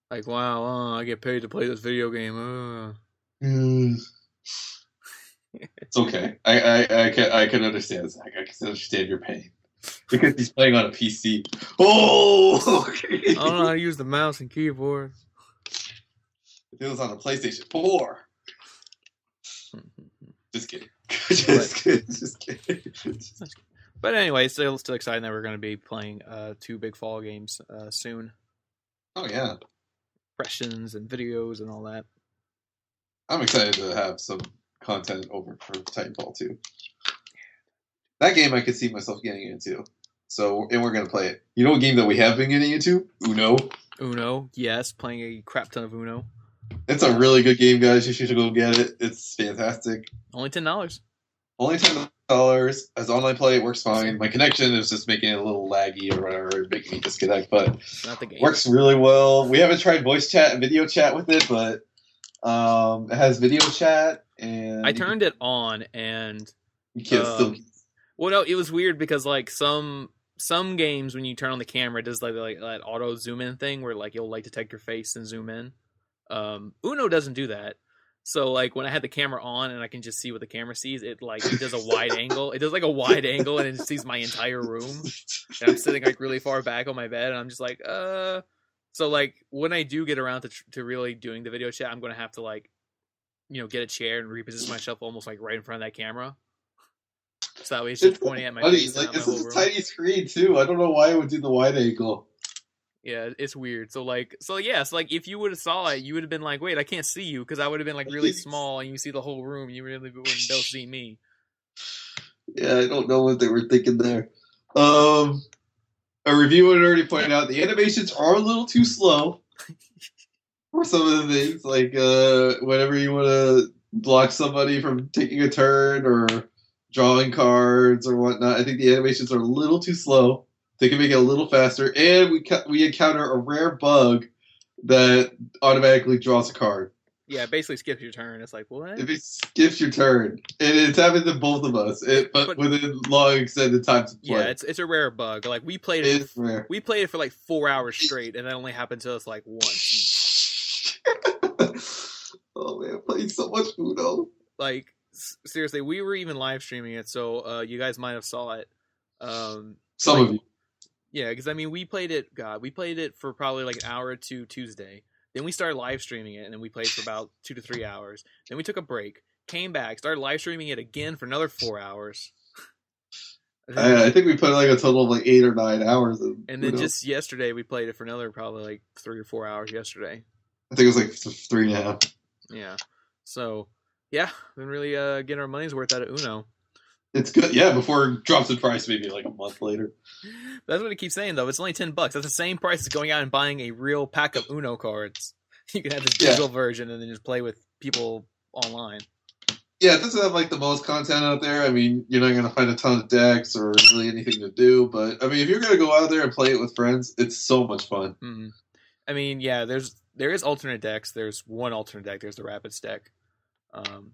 Like, wow, uh, I get paid to play this video game. Uh. it's okay. I, I, I, can, I can understand, Zac. I can understand your pain. Because he's playing on a PC. Oh! I don't know how to use the mouse and keyboard. It was on the PlayStation 4. Just kidding. just kidding. Just kidding. But anyway, still still excited that we're going to be playing uh, two big fall games uh, soon. Oh, yeah. impressions and videos and all that. I'm excited to have some content over for Titanfall 2. That game I could see myself getting into. So, and we're gonna play it. You know what game that we have been getting into? Uno. Uno, yes, playing a crap ton of Uno. It's a really good game, guys. You should go get it. It's fantastic. Only ten dollars. Only ten dollars. As online play, it works fine. My connection is just making it a little laggy or whatever, making me disconnect, but It's not the game. works really well. We haven't tried voice chat and video chat with it, but um, it has video chat and I turned it on and You can still. um, well no, it was weird because like some some games when you turn on the camera it does like like that auto zoom in thing where like you'll like detect your face and zoom in. Um Uno doesn't do that. So like when I had the camera on and I can just see what the camera sees, it like it does a wide angle. It does like a wide angle and it sees my entire room. and I'm sitting like really far back on my bed, and I'm just like, uh. So like when I do get around to tr- to really doing the video chat, I'm gonna have to like, you know, get a chair and reposition myself almost like right in front of that camera. So that way it's just pointing at my Funny, face. like this whole is room. a tiny screen too. I don't know why it would do the wide angle. Yeah, it's weird. So like, so yeah, so like if you would have saw it, you would have been like, wait, I can't see you because I would have been like really small and you see the whole room. You really wouldn't be able to see me. Yeah, I don't know what they were thinking there. Um, a reviewer had already pointed out the animations are a little too slow for some of the things, like uh, whenever you want to block somebody from taking a turn or drawing cards or whatnot. I think the animations are a little too slow. They can make it a little faster, and we ca- we encounter a rare bug that automatically draws a card. Yeah, it basically skips your turn. It's like what? If it skips your turn, and it's happened to both of us, it, but, But- within long extended times. Yeah, it's it's a rare bug. Like we played it. It's rare. We played it for like four hours straight, and that only happened to us like once. oh man, playing so much Uno. Like seriously, we were even live streaming it, so uh, you guys might have saw it. Um, Some Like- of you. Yeah, because I mean, we played it. God, we played it for probably like an hour or two Tuesday. Then we started live streaming it, and then we played for about two to three hours. Then we took a break, came back, started live streaming it again for another four hours. I, I think we put like a total of like eight or nine hours. Of and then just yesterday, we played it for another probably like three or four hours yesterday. I think it was like three and a half. Yeah. So yeah, been really uh getting our money's worth out of Uno. It's good, yeah. Before it drops in price, maybe like a month later. That's what it keeps saying though. It's only ten bucks. That's the same price as going out and buying a real pack of Uno cards. You can have Yeah. digital version and then just play with people online. Yeah, it doesn't have like the most content out there. I mean, you're not gonna find a ton of decks or really anything to do. But I mean, if you're gonna go out there and play it with friends, it's so much fun. hmm I mean, yeah, there's there is alternate decks. There's one alternate deck. There's the Rabbids deck. Um,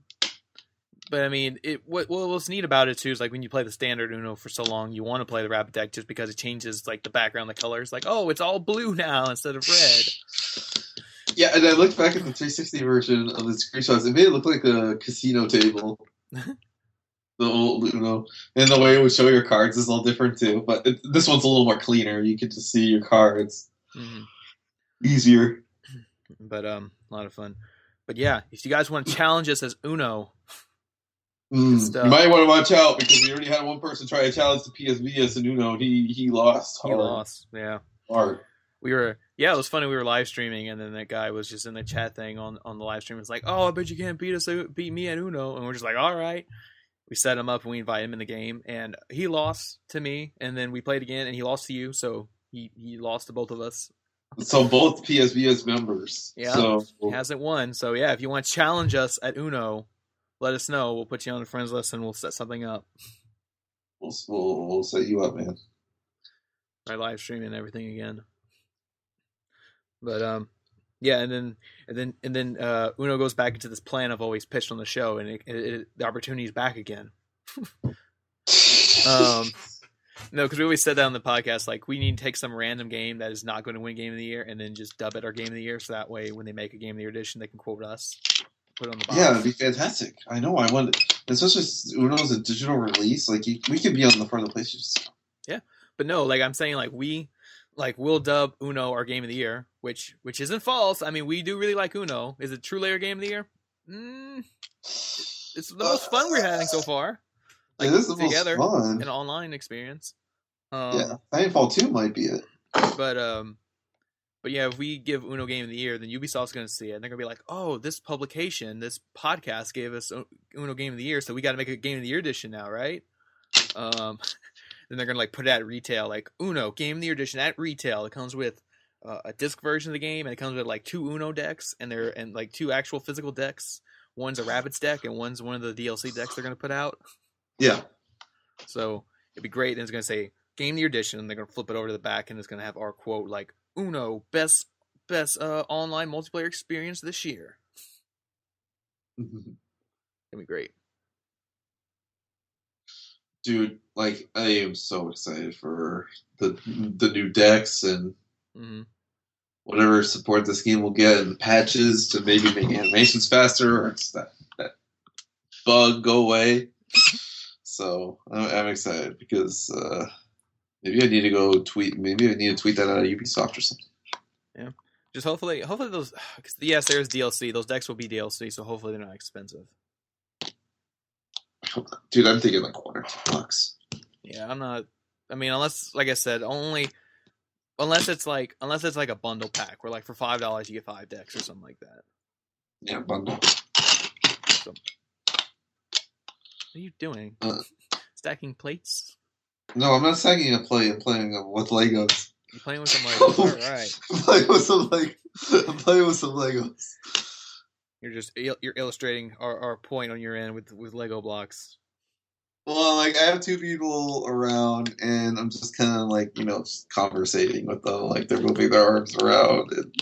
but I mean, it what what- what's neat about it too is like when you play the standard Uno for so long, you want to play the Rabbid deck just because it changes like the background, the colors. Like, oh, it's all blue now instead of red. Yeah, and I looked back at the 360 version of the screenshots. It made it look like a casino table. the old Uno, and the way it would show your cards is all different too. But it, this one's a little more cleaner. You can just see your cards hmm easier. But um, a lot of fun. But yeah, if you guys want to challenge us as Uno, Mm. stuff. You might want to watch out because we already had one person try to challenge the PSBS and Uno. He he lost. he lost. Yeah. Hard. we were yeah it was funny we were live streaming and then that guy was just in the chat thing on on the live stream it's like oh i bet you can't beat us uh, beat me at uno and we're just like all right we set him up and we invite him in the game and he lost to me and then we played again and he lost to you so he he lost to both of us So both PSBS members. Yeah. So he hasn't won so yeah if you want to challenge us at uno let us know we'll put you on the friends list and we'll set something up we'll, we'll, we'll set you up, man. by live streaming everything again. But um, yeah, and then and then and then uh, Uno goes back into this plan I've always pitched on the show, and it, it, it, the opportunity's back again. Um, no, because we always said that on the podcast, like we need to take some random game that is not going to win Game of the Year, and then just dub it our Game of the Year, so that way when they make a Game of the Year edition, they can quote us, put it on the box. Yeah, it'd be fantastic. I know. I want, especially Uno's a digital release. Like you, we could be on the front of the PlayStation. Yeah, but no, like I'm saying, like we, like we'll dub Uno our game of the year, which which isn't false. I mean, we do really like Uno. Is it true layer game of the year? Mm, it's the most fun we're having so far. Like it is the together most fun. an online experience. Um, yeah, Titanfall two might be it. But um, But yeah, if we give Uno Game of the Year, then Ubisoft's going to see it. And they're going to be like, oh, this publication, this podcast gave us Uno Game of the Year, so we got to make a Game of the Year edition now, right? Um, then they're going to like put it at retail, like Uno Game of the Year edition at retail. It comes with uh, a disc version of the game, and it comes with like two Uno decks, and they're and like two actual physical decks. One's a Rabbids deck, and one's one of the DLC decks they're going to put out. Yeah. So it'd be great. And it's going to say Game of the Year edition, and they're going to flip it over to the back, and it's going to have our quote like Uno best best uh, online multiplayer experience this year. It'd be great. Dude, like I am so excited for the the new decks and mm-hmm. whatever support this game will get and the patches to maybe make animations faster or that, that bug go away. So I'm, I'm excited because uh, maybe I need to go tweet. Maybe I need to tweet that out of Ubisoft or something. Yeah, just hopefully, hopefully those. 'cause yes, there's DLC. Those decks will be DLC, so hopefully they're not expensive. Dude, I'm thinking like one or two bucks. Yeah, I'm not. I mean, unless, like I said, only unless it's like unless it's like a bundle pack where like for five dollars you get five decks or something like that. Yeah, bundle. What are you doing? Uh. Stacking plates? No, I'm not saying a play. I'm playing uh, with Legos. You playing with some Legos? All right. I'm playing with some like I'm playing with some Legos. You're just you're illustrating our, our point on your end with with Lego blocks. Well, like I have two people around, and I'm just kind of like you know conversating with them, like they're moving their arms around. And...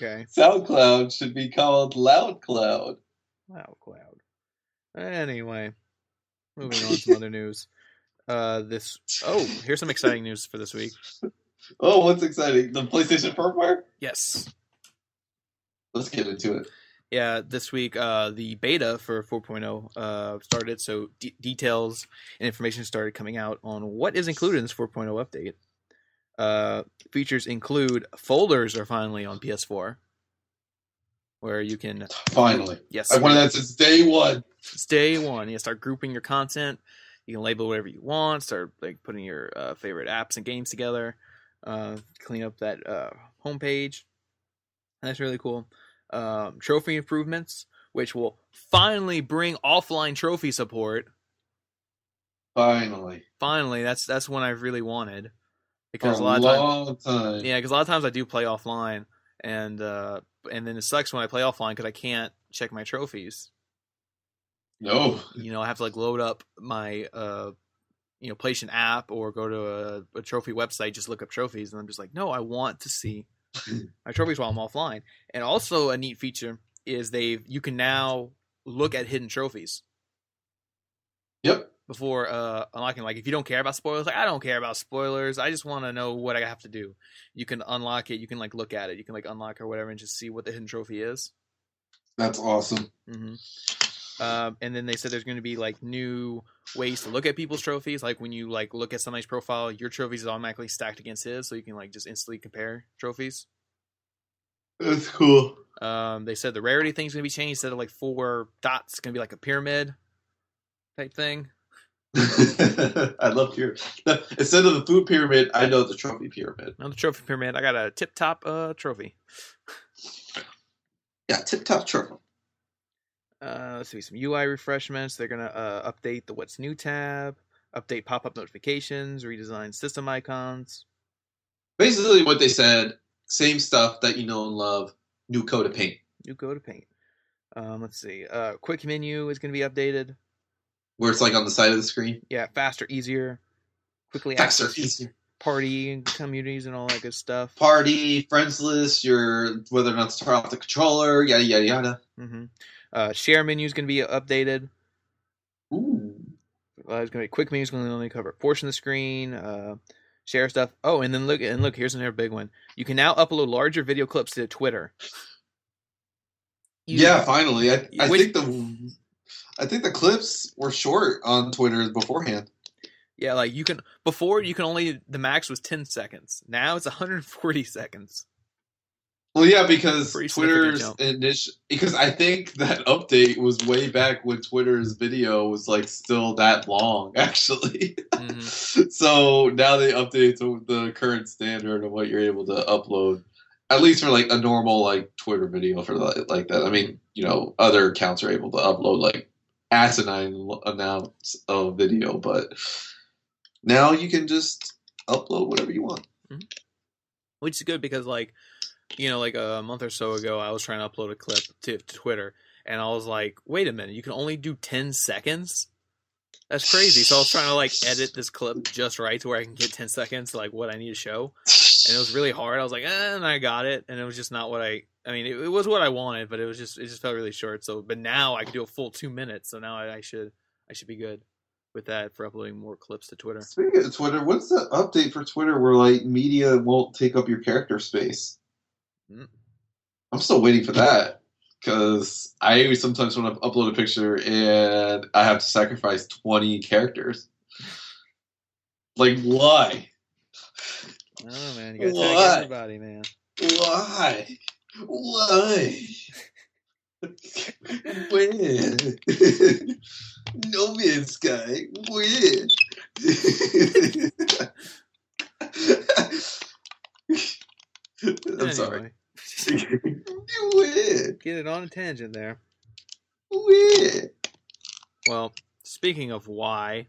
Okay. SoundCloud should be called LoudCloud. LoudCloud. Anyway, moving on to some other news. Uh, this oh, here's some exciting news for this week. Oh, what's exciting? The PlayStation firmware? Yes, Let's get into it. yeah, this week uh, the beta for 4.0 uh, started, so de- details and information started coming out on what is included in this 4.0 update. Uh, features include folders are finally on PS4, where you can Finally, yes, I wanted that since day one. It's day one. You start grouping your content. You can label whatever you want. Start like putting your uh, favorite apps and games together. Uh, clean up that uh, homepage. That's really cool. Um, trophy improvements, which will finally bring offline trophy support. Finally, Finally, that's that's one I've really wanted because a lot of times, time. yeah, because a lot of times I do play offline, and uh, and then it sucks when I play offline because I can't check my trophies. No, you know, I have to like load up my uh you know, PlayStation app or go to a, a trophy website, just look up trophies, and I'm just like, no, I want to see my trophies while I'm offline. And also a neat feature is they you can now look at hidden trophies Yep. Before uh unlocking. Like if you don't care about spoilers, like I don't care about spoilers. I just want to know what I have to do. You can unlock it. You can like look at it. You can like unlock or whatever and just see what the hidden trophy is. That's awesome. hmm Um, and then they said there's going to be like new ways to look at people's trophies. Like when you like look at somebody's profile, your trophies is automatically stacked against his, so you can like just instantly compare trophies. That's cool. Um, they said the rarity thing's going to be changed instead of like four dots, it's going to be like a pyramid type thing. I love pyramid. Instead of the food pyramid, I know the trophy pyramid. Now the trophy pyramid, I got a tip top uh trophy. Yeah, tip top trophy. Uh, let's see some UI refreshments. They're gonna uh, update the What's New tab, update pop up notifications, redesign system icons. Basically, what they said, same stuff that you know and love. New coat of paint, New go to paint. Um, let's see. Uh, quick menu is gonna be updated. Where it's like on the side of the screen. Yeah, faster, easier, quickly Faster, access easier. party communities and all that good stuff. Party, friends list, your whether or not to turn off the controller, yada yada yada. hmm Uh, share menu is gonna be updated. Ooh. Uh, it's gonna be quick menu is gonna only cover a portion of the screen. Uh, share stuff. Oh, and then look and look. Here's another big one. You can now upload larger video clips to Twitter. You- Yeah, finally. I, I Which- think the I think the clips were short on Twitter beforehand. Yeah, like you can before you can only the max was 10 seconds. Now it's 140 seconds. Well, yeah, because Pretty Twitter's initial because I think that update was way back when Twitter's video was like still that long, actually. hmm so now they update to the current standard of what you're able to upload, at least for like a normal like Twitter video for like that. I mean, you know, other accounts are able to upload like asinine amounts of video, but now you can just upload whatever you want. which is good because like you know like a month or so ago i was trying to upload a clip to, to twitter and i was like wait a minute you can only do 10 seconds? That's crazy. So i was trying to like edit this clip just right to where i can get 10 seconds like what i need to show and it was really hard. I was like eh, and i got it and it was just not what i i mean it, it was what i wanted but it was just it just felt really short so but now i can do a full two minutes so now i, I should i should be good with that for uploading more clips to twitter Speaking of Twitter, what's the update for Twitter where like media won't take up your character space? Mm. I'm still waiting for that because I sometimes want to upload a picture and I have to sacrifice 20 characters. Like, why? i don't know man you gotta tag everybody man Why? Why? Where? no Man's Sky. Where? I'm sorry. Anyway. Where? get it on a tangent there. Where? Well, speaking of why,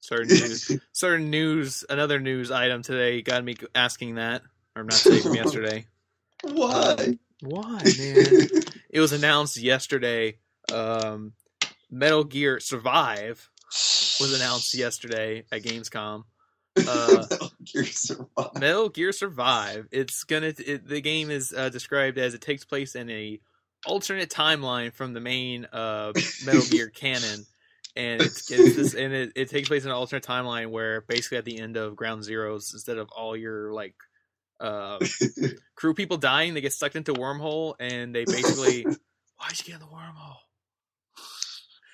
certain news, certain news, another news item today got me asking that, or not today, from yesterday. Why? Why, man? it was announced yesterday. Um, Metal Gear Survive was announced yesterday at Gamescom. Uh, Metal Gear Survive. Metal Gear Survive. It's gonna. It, the game is uh, described as it takes place in a alternate timeline from the main uh, Metal Gear canon, and it's, it's this, and it, it takes place in an alternate timeline where basically at the end of Ground Zeroes, instead of all your like uh, crew people dying, they get sucked into wormhole, and they basically why'd you get in the wormhole?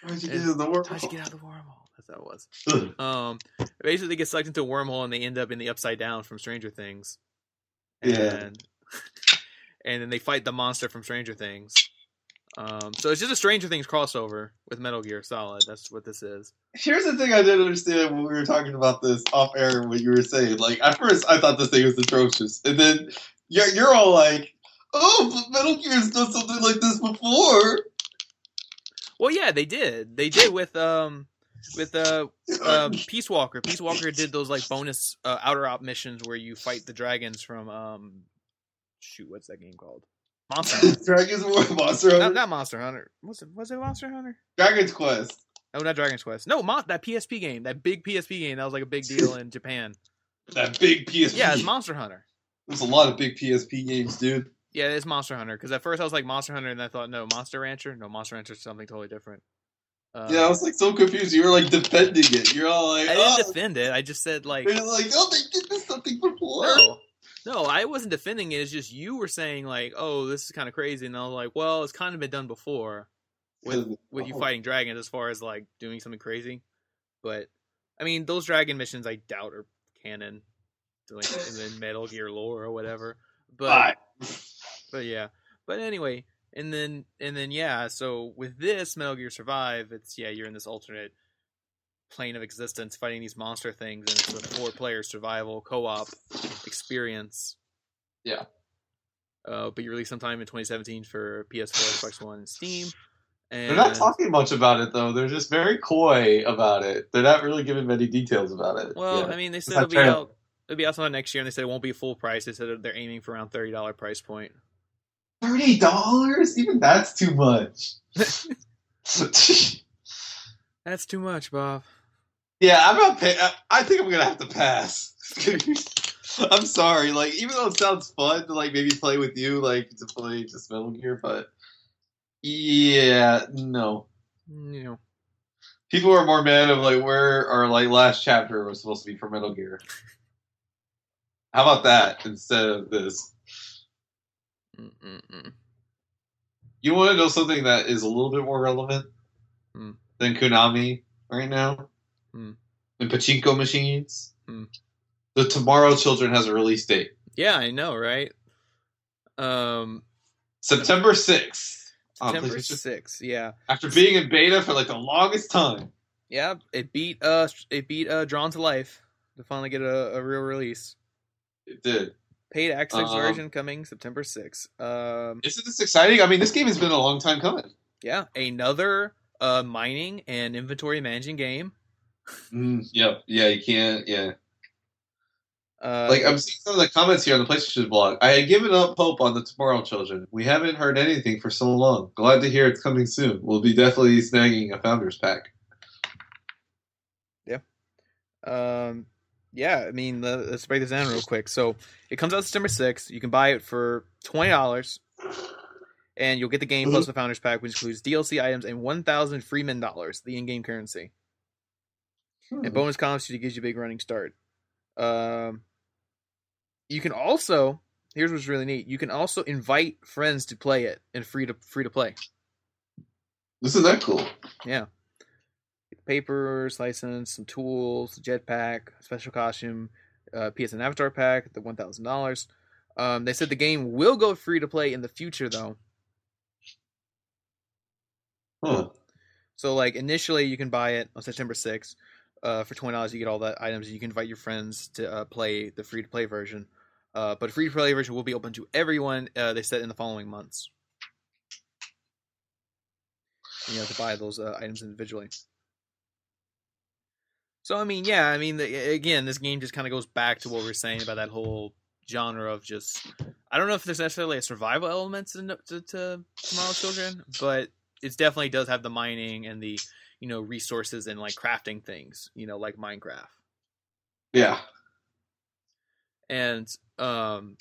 Why'd you get in the world? How'd you get out of the wormhole? That's how it was. Um, basically, they get sucked into a wormhole and they end up in the Upside Down from Stranger Things. And, Yeah. and then they fight the monster from Stranger Things. Um, so it's just a Stranger Things crossover with Metal Gear Solid. That's what this is. Here's the thing I didn't understand when we were talking about this off air. What you were saying, like at first I thought this thing was atrocious, and then you're, you're all like, "Oh, but Metal Gear's done something like this before." Well, yeah, they did. They did with um with uh um, Peace Walker. Peace Walker did those like bonus uh, outer op missions where you fight the dragons from um shoot, what's that game called? Monster Hunter. Dragon's War Monster Hunter. not, not Monster Hunter. Was it was it Monster Hunter? Dragon's Quest. Oh, not Dragon's Quest. No, Mon- that PSP game, that big PSP game that was like a big deal in Japan. That big PSP. Yeah, it's Monster Hunter. There's a lot of big PSP games, dude. Yeah, it's Monster Hunter. Because at first I was like Monster Hunter, and I thought no, Monster Rancher. No, Monster Rancher is something totally different. Uh, yeah, I was like so confused. You were like defending it. You're all like, I didn't oh. defend it. I just said like You're like, oh, they did this something before. no, no, I wasn't defending it. It's just you were saying like, oh, this is kind of crazy, and I was like, well, it's kind of been done before with with you fighting dragons as far as like doing something crazy. But I mean, those dragon missions I doubt are canon, like in the Metal Gear lore or whatever. But Bye. but yeah. But anyway, and then and then yeah. So with this Metal Gear Survive, it's yeah, you're in this alternate plane of existence fighting these monster things, and it's a four-player survival co-op experience. Yeah. Uh, but you released sometime in 2017 for PS4, Xbox One, and Steam. And They're not talking much about it though. They're just very coy about it. They're not really giving many details about it. Well, Yeah. I mean, they said it'll be out. It'll be out sometime next year, and they said it won't be full price. They said they're aiming for around thirty dollar price point. thirty dollars? Even that's too much. That's too much, Bob. yeah, I'm not pay- I, I think I'm gonna have to pass. I'm sorry. Like, even though it sounds fun to like maybe play with you, like to play just Metal Gear, but yeah, no. You know, People are more mad of like where our like last chapter was supposed to be for Metal Gear. How about that instead of this? Mm-mm-mm. You want to know something that is a little bit more relevant Hmm. than Konami right now? Hmm. And pachinko machines? Hmm. The Tomorrow Children has a release date. yeah, I know, right? Um, September 6th. September PlayStation. sixth. Yeah, After being in beta for like the longest time. yeah. It beat uh, it beat uh, Drawn to Life to finally get a, a real release. It did. Paid access Um, version coming September sixth. Um, Isn't this exciting? I mean, this game has been a long time coming. yeah, another uh mining and inventory managing game. Mm, yep. Yeah, you can't. Yeah. Uh, Like I'm seeing some of the comments here on the PlayStation blog. I had given up hope on the Tomorrow Children. We haven't heard anything for so long. Glad to hear it's coming soon. We'll be definitely snagging a Founders Pack. Yeah. Um, yeah, I mean, the, let's break this down real quick. So it comes out September 6th. You can buy it for $20, and you'll get the game plus the Founders Pack, which includes DLC items and 1,000 Freeman dollars, the in game currency. And bonus comps to gives you a big running start. Um, you can also, here's what's really neat you can also invite friends to play it and free to free to play. This Isn't that cool? Yeah. Papers, license, some tools, jetpack, special costume, uh, PSN Avatar pack, the one thousand dollars. Um, they said the game will go free to play in the future, though. Huh. So, like initially, you can buy it on September sixth uh, for twenty dollars. You get all that items, and you can invite your friends to uh, play the free to play version. Uh, but free to play version will be open to everyone. Uh, they said in the following months. You have to buy those uh, items individually. So I mean, yeah, I mean, the, again, this game just kind of goes back to what we are saying about that whole genre of just. I don't know if there's necessarily a survival element to, to, to Tomorrow Children, but it definitely does have the mining and the you know resources and like crafting things, you know, like Minecraft. Yeah. and um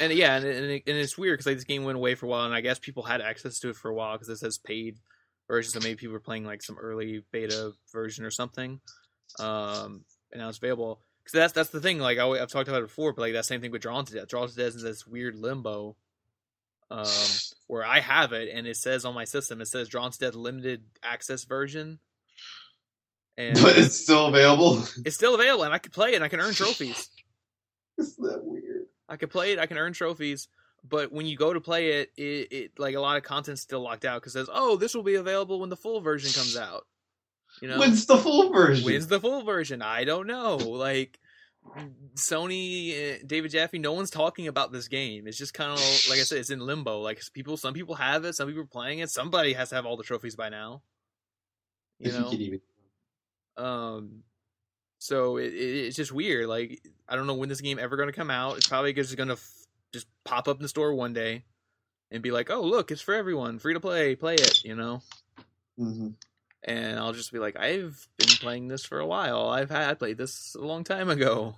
and yeah and, and, it, and it's weird because like this game went away for a while and i guess people had access to it for a while because it says paid version so maybe people were playing like some early beta version or something um and now it's available because that's that's the thing like I, have talked about it before but like that same thing with drawn to death drawn to death is this weird limbo um where i have it and it says on my system it says drawn to death limited access version and But it's still available. it's still available and i can play it and i can earn trophies Isn't that weird? I can play it. I can earn trophies. But when you go to play it, it, it like a lot of content's still locked out because it says, "Oh, this will be available when the full version comes out." You know, When's the full version? when's the full version? I don't know. Like Sony, uh, David Jaffe, no one's talking about this game. It's just kind of like I said, it's in limbo. Like people, some people have it, some people are playing it. Somebody has to have all the trophies by now. You know, can um, so it, it, it's just weird. Like I don't know when this game ever going to come out. It's probably just going to f- just pop up in the store one day and be like, "Oh, look, it's for everyone, free to play, play it," you know. Mhm. And I'll just be like, "I've been playing this for a while. I've had I played this a long time ago.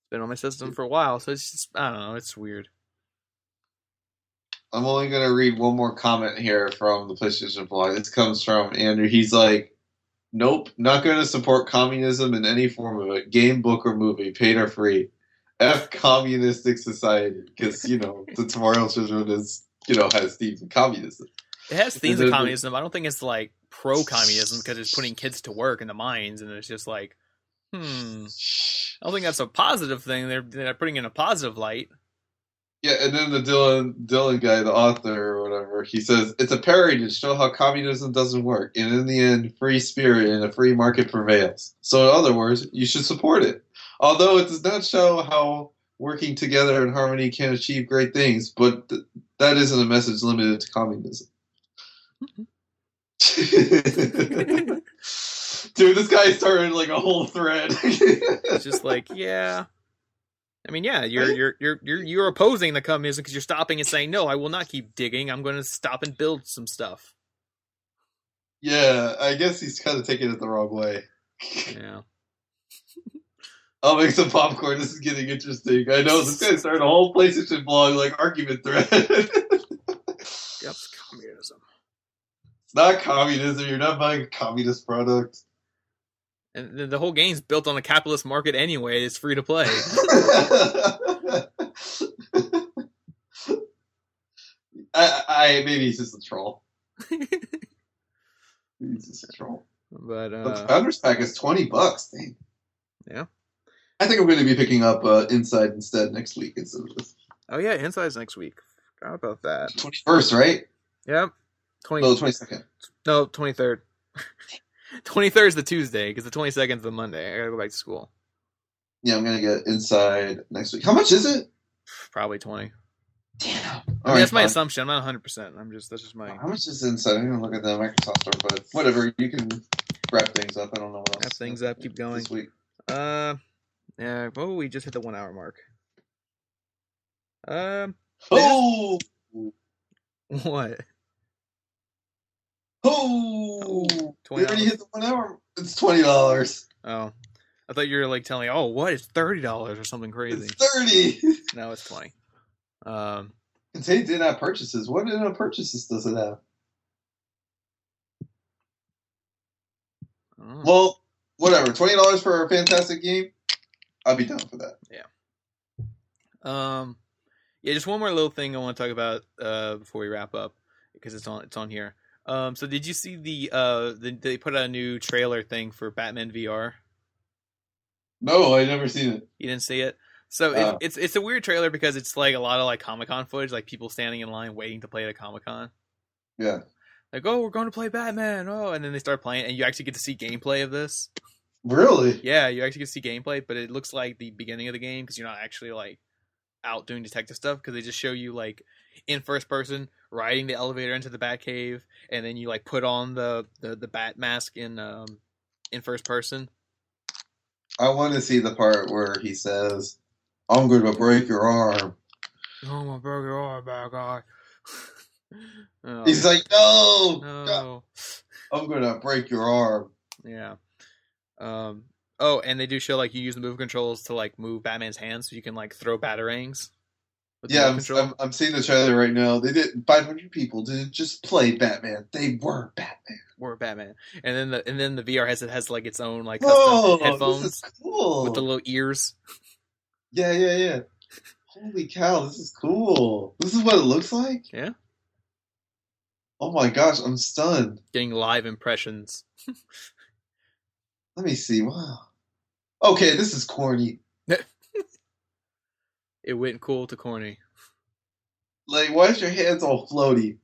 It's been on my system for a while, so it's just I don't know. It's weird." I'm only going to read one more comment here from the PlayStation blog. This comes from Andrew. He's like, Nope, not going to support communism in any form of it, game, book, or movie, paid or free. F communistic society. Because, you know, the Tomorrow Children is, you know, has themes of communism. It has themes of communism. I don't think it's like pro communism because it's putting kids to work in the mines, and it's just like, hmm. I don't think that's a positive thing. They're they're putting in a positive light. Yeah, and then the Dylan Dylan guy, the author or whatever, he says it's a parody to show how communism doesn't work, and in the end, free spirit and a free market prevails. So, in other words, you should support it. Although it does not show how working together in harmony can achieve great things, but th- that isn't a message limited to communism. Dude, this guy started like a whole thread. It's just like, yeah. I mean, yeah, you're you're you're you're you're opposing the communism because you're stopping and saying, no, I will not keep digging. I'm going to stop and build some stuff. yeah, I guess he's kind of taking it the wrong way. Yeah. I'll make some popcorn. This is getting interesting. I know this guy started a whole PlayStation blog like argument thread. Yep. Communism. Not communism. You're not buying a communist product. And the, whole game's built on a capitalist market anyway. It's free to play. I, I maybe he's just a troll. He's just a troll. but But uh, the Founders Pack is twenty bucks. Dang. Yeah. I think I'm going to be picking up uh, Inside instead next week instead of this. Oh yeah, Inside's next week. Forgot about that. Twenty first, right? Yep. Twenty. No, twenty second. No, twenty third. Twenty third is the Tuesday because the twenty second is the Monday. I gotta go back to school. Yeah, I'm gonna get inside next week. How much is it? Probably twenty. Damn. I mean, right, that's my fine. assumption. I'm not 100. percent I'm just that's just my How much is inside? I'm gonna look at the Microsoft store, but whatever. You can wrap things up. I don't know what else. wrap things up. Keep going. this week. Uh, yeah. Oh, we just hit the one hour mark. Um, Oh, what? Oh! We $20. already hit the one hour. It's twenty dollars. Oh, I thought you were like telling me, oh, what? It's thirty dollars or something crazy. It's thirty. No, it's twenty. Um, Contains in-app purchases. What in-app purchases does it have? oh. Well, whatever. Twenty dollars for a fantastic game. I'll be down for that. Yeah. Um, yeah, just one more little thing I want to talk about uh, before we wrap up because it's on it's on here. Um, so did you see the uh the, they put out a new trailer thing for Batman VR? No, I never seen it. You didn't see it. So Uh. it's, it's it's a weird trailer because it's like a lot of like Comic Con footage, like people standing in line waiting to play at a Comic Con. Yeah. Like, oh, we're going to play Batman. Oh, and then they start playing, and you actually get to see gameplay of this. Really? Yeah, you actually get to see gameplay, but it looks like the beginning of the game because you're not actually like out doing detective stuff because they just show you like in first person riding the elevator into the Batcave, and then you like put on the the, the Bat mask in um in first person. I want to see the part where he says, "I'm going to break your arm." Oh my burger, oh bad guy. oh, He's like, "No, God, no, I'm going to break your arm." yeah. Um. Oh, and they do show like you use the move controls to like move Batman's hands, so you can like throw batarangs. Yeah, I'm. I'm, I'm seeing the trailer right now. They did 500 people didn't just play Batman; they were Batman. or Batman, and then the and then the VR headset has like its own like custom Whoa, headphones cool. with the little ears. yeah, yeah, yeah. Holy cow, this is cool. This is what it looks like. Yeah. Oh my gosh, I'm stunned. Getting live impressions. Let me see. Wow. Okay, this is corny. It went cool to corny. Like, why is your hands all floaty?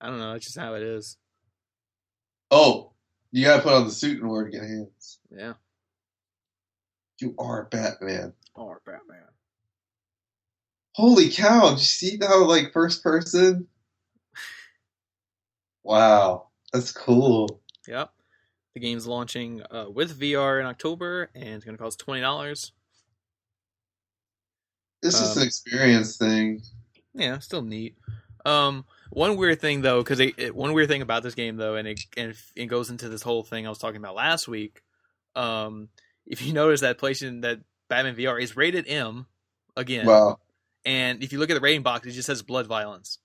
I don't know. That's just how it is. Oh, you gotta put on the suit in order to get hands. Yeah. You are Batman. Are Batman. Holy cow! Did you see how like first person? Wow, that's cool. Yep. The game's launching uh, with VR in October, and it's going to cost twenty dollars. It's just Um, an experience thing. Yeah, still neat. Um, one weird thing though, because it, one weird thing about this game though, and it and it goes into this whole thing I was talking about last week. Um, if you notice that PlayStation that Batman VR is rated M again, Wow, and if you look at the rating box, it just says blood violence.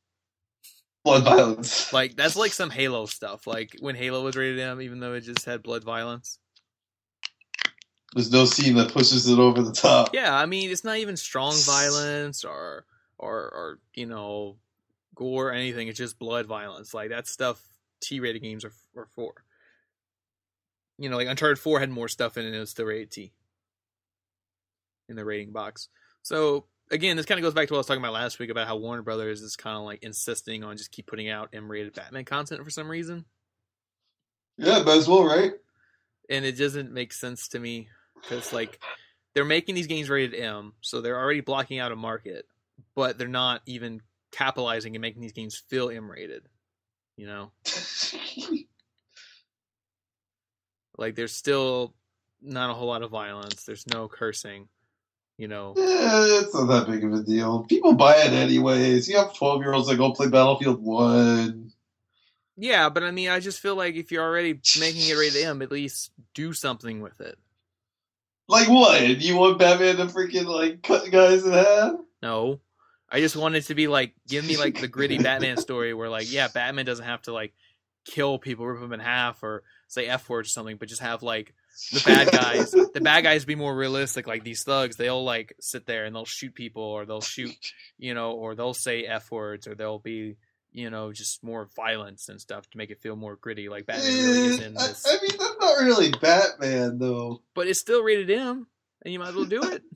Blood violence. Like that's like some Halo stuff. Like when Halo was rated M, even though it just had blood violence. There's no scene that pushes it over the top. Yeah, I mean it's not even strong violence or or or you know gore or anything. It's just blood violence. Like that stuff T-rated games are, are for. You know, like Uncharted Four had more stuff in it. and It was still rated T in the rating box. So again, this kind of goes back to what I was talking about last week about how Warner Brothers is kind of like insisting on just keep putting out M-rated Batman content for some reason. Yeah, might as well, right? and it doesn't make sense to me because like they're making these games rated M, so they're already blocking out a market, but they're not even capitalizing and making these games feel M rated. You know, like there's still not a whole lot of violence. There's no cursing. You know, Yeah, it's not that big of a deal. People buy it anyways. You have 12 year olds that go play Battlefield 1. yeah, but I mean, I just feel like if you're already making it rated M, at least do something with it. Like what? You want Batman to freaking like cut guys in half? No. I just wanted to be like, give me like the gritty Batman story where like, yeah, Batman doesn't have to like kill people, rip them in half, or say f words or something, but just have like the bad guys, the bad guys be more realistic. Like these thugs, they'll like sit there and they'll shoot people, or they'll shoot, you know, or they'll say f words, or they'll be, you know, just more violence and stuff to make it feel more gritty. Like Batman really is in Eh, I, I mean, that's not really Batman though. but it's still rated M, and you might as well do it.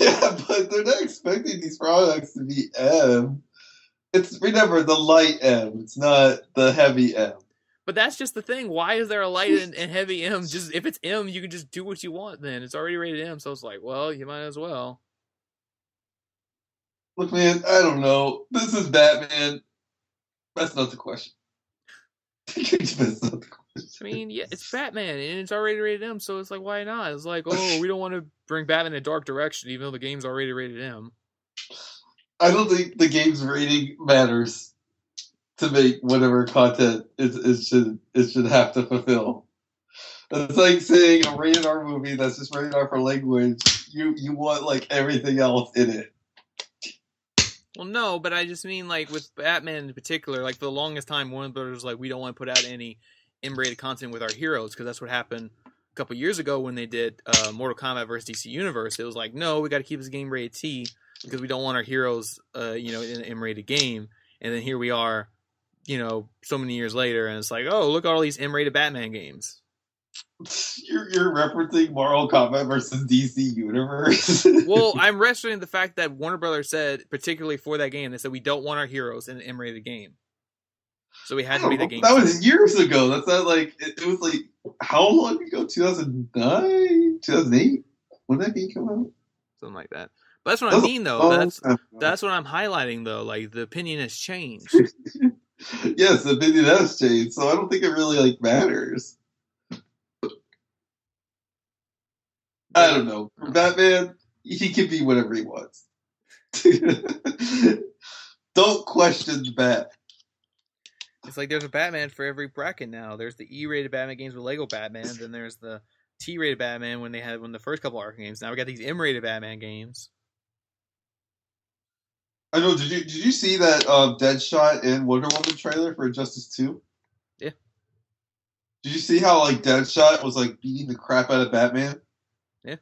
Yeah, but they're not expecting these products to be M. It's remember the light M. It's not the heavy M. But that's just the thing. Why is there a light and, and heavy M? Just if it's M, you can just do what you want. Then it's already rated M, so it's like, well, you might as well. Look, man, I don't know. This is Batman. That's not the question. That's not the question. I mean, yeah, it's Batman and it's already rated M, so it's like, why not? It's like, oh, we don't want to bring Batman in a dark direction, even though the game's already rated M. I don't think the game's rating matters to make whatever content it, it should it should have to fulfill. It's like saying a rated R movie that's just rated R for language. You you want like everything else in it. Well, no, but I just mean like with Batman in particular. Like for the longest time, Warner Brothers was like, we don't want to put out any M-rated content with our heroes because that's what happened a couple years ago when they did uh, Mortal Kombat versus DC Universe. It was like, no, we got to keep this game rated T because we don't want our heroes, uh, you know, in an M-rated game. And then here we are, you know, so many years later, and it's like, oh, look at all these M-rated Batman games. You're you're referencing Mortal Kombat versus DC Universe. Well, I'm wrestling the fact that Warner Brothers said, particularly for that game, they said we don't want our heroes in an M-rated game. So we had to be the game. That was years ago. That's not like it, it was like how long ago? 2009, 2008. When did that game come out? something like that. But that's what I That's mean, though. That's that's what I'm highlighting, though. Like the opinion has changed. yes, the opinion has changed, so I don't think it really like matters. I don't know. Batman, he can be whatever he wants. don't question the bat. It's like there's a Batman for every bracket now. There's the E-rated Batman games with Lego Batman. Then there's the T-rated Batman when they had when the first couple Arkham games. Now we got these M-rated Batman games. I know. Did you did you see that uh, Deadshot and Wonder Woman trailer for Justice Two? Yeah. Did you see how like Deadshot was like beating the crap out of Batman? Yeah.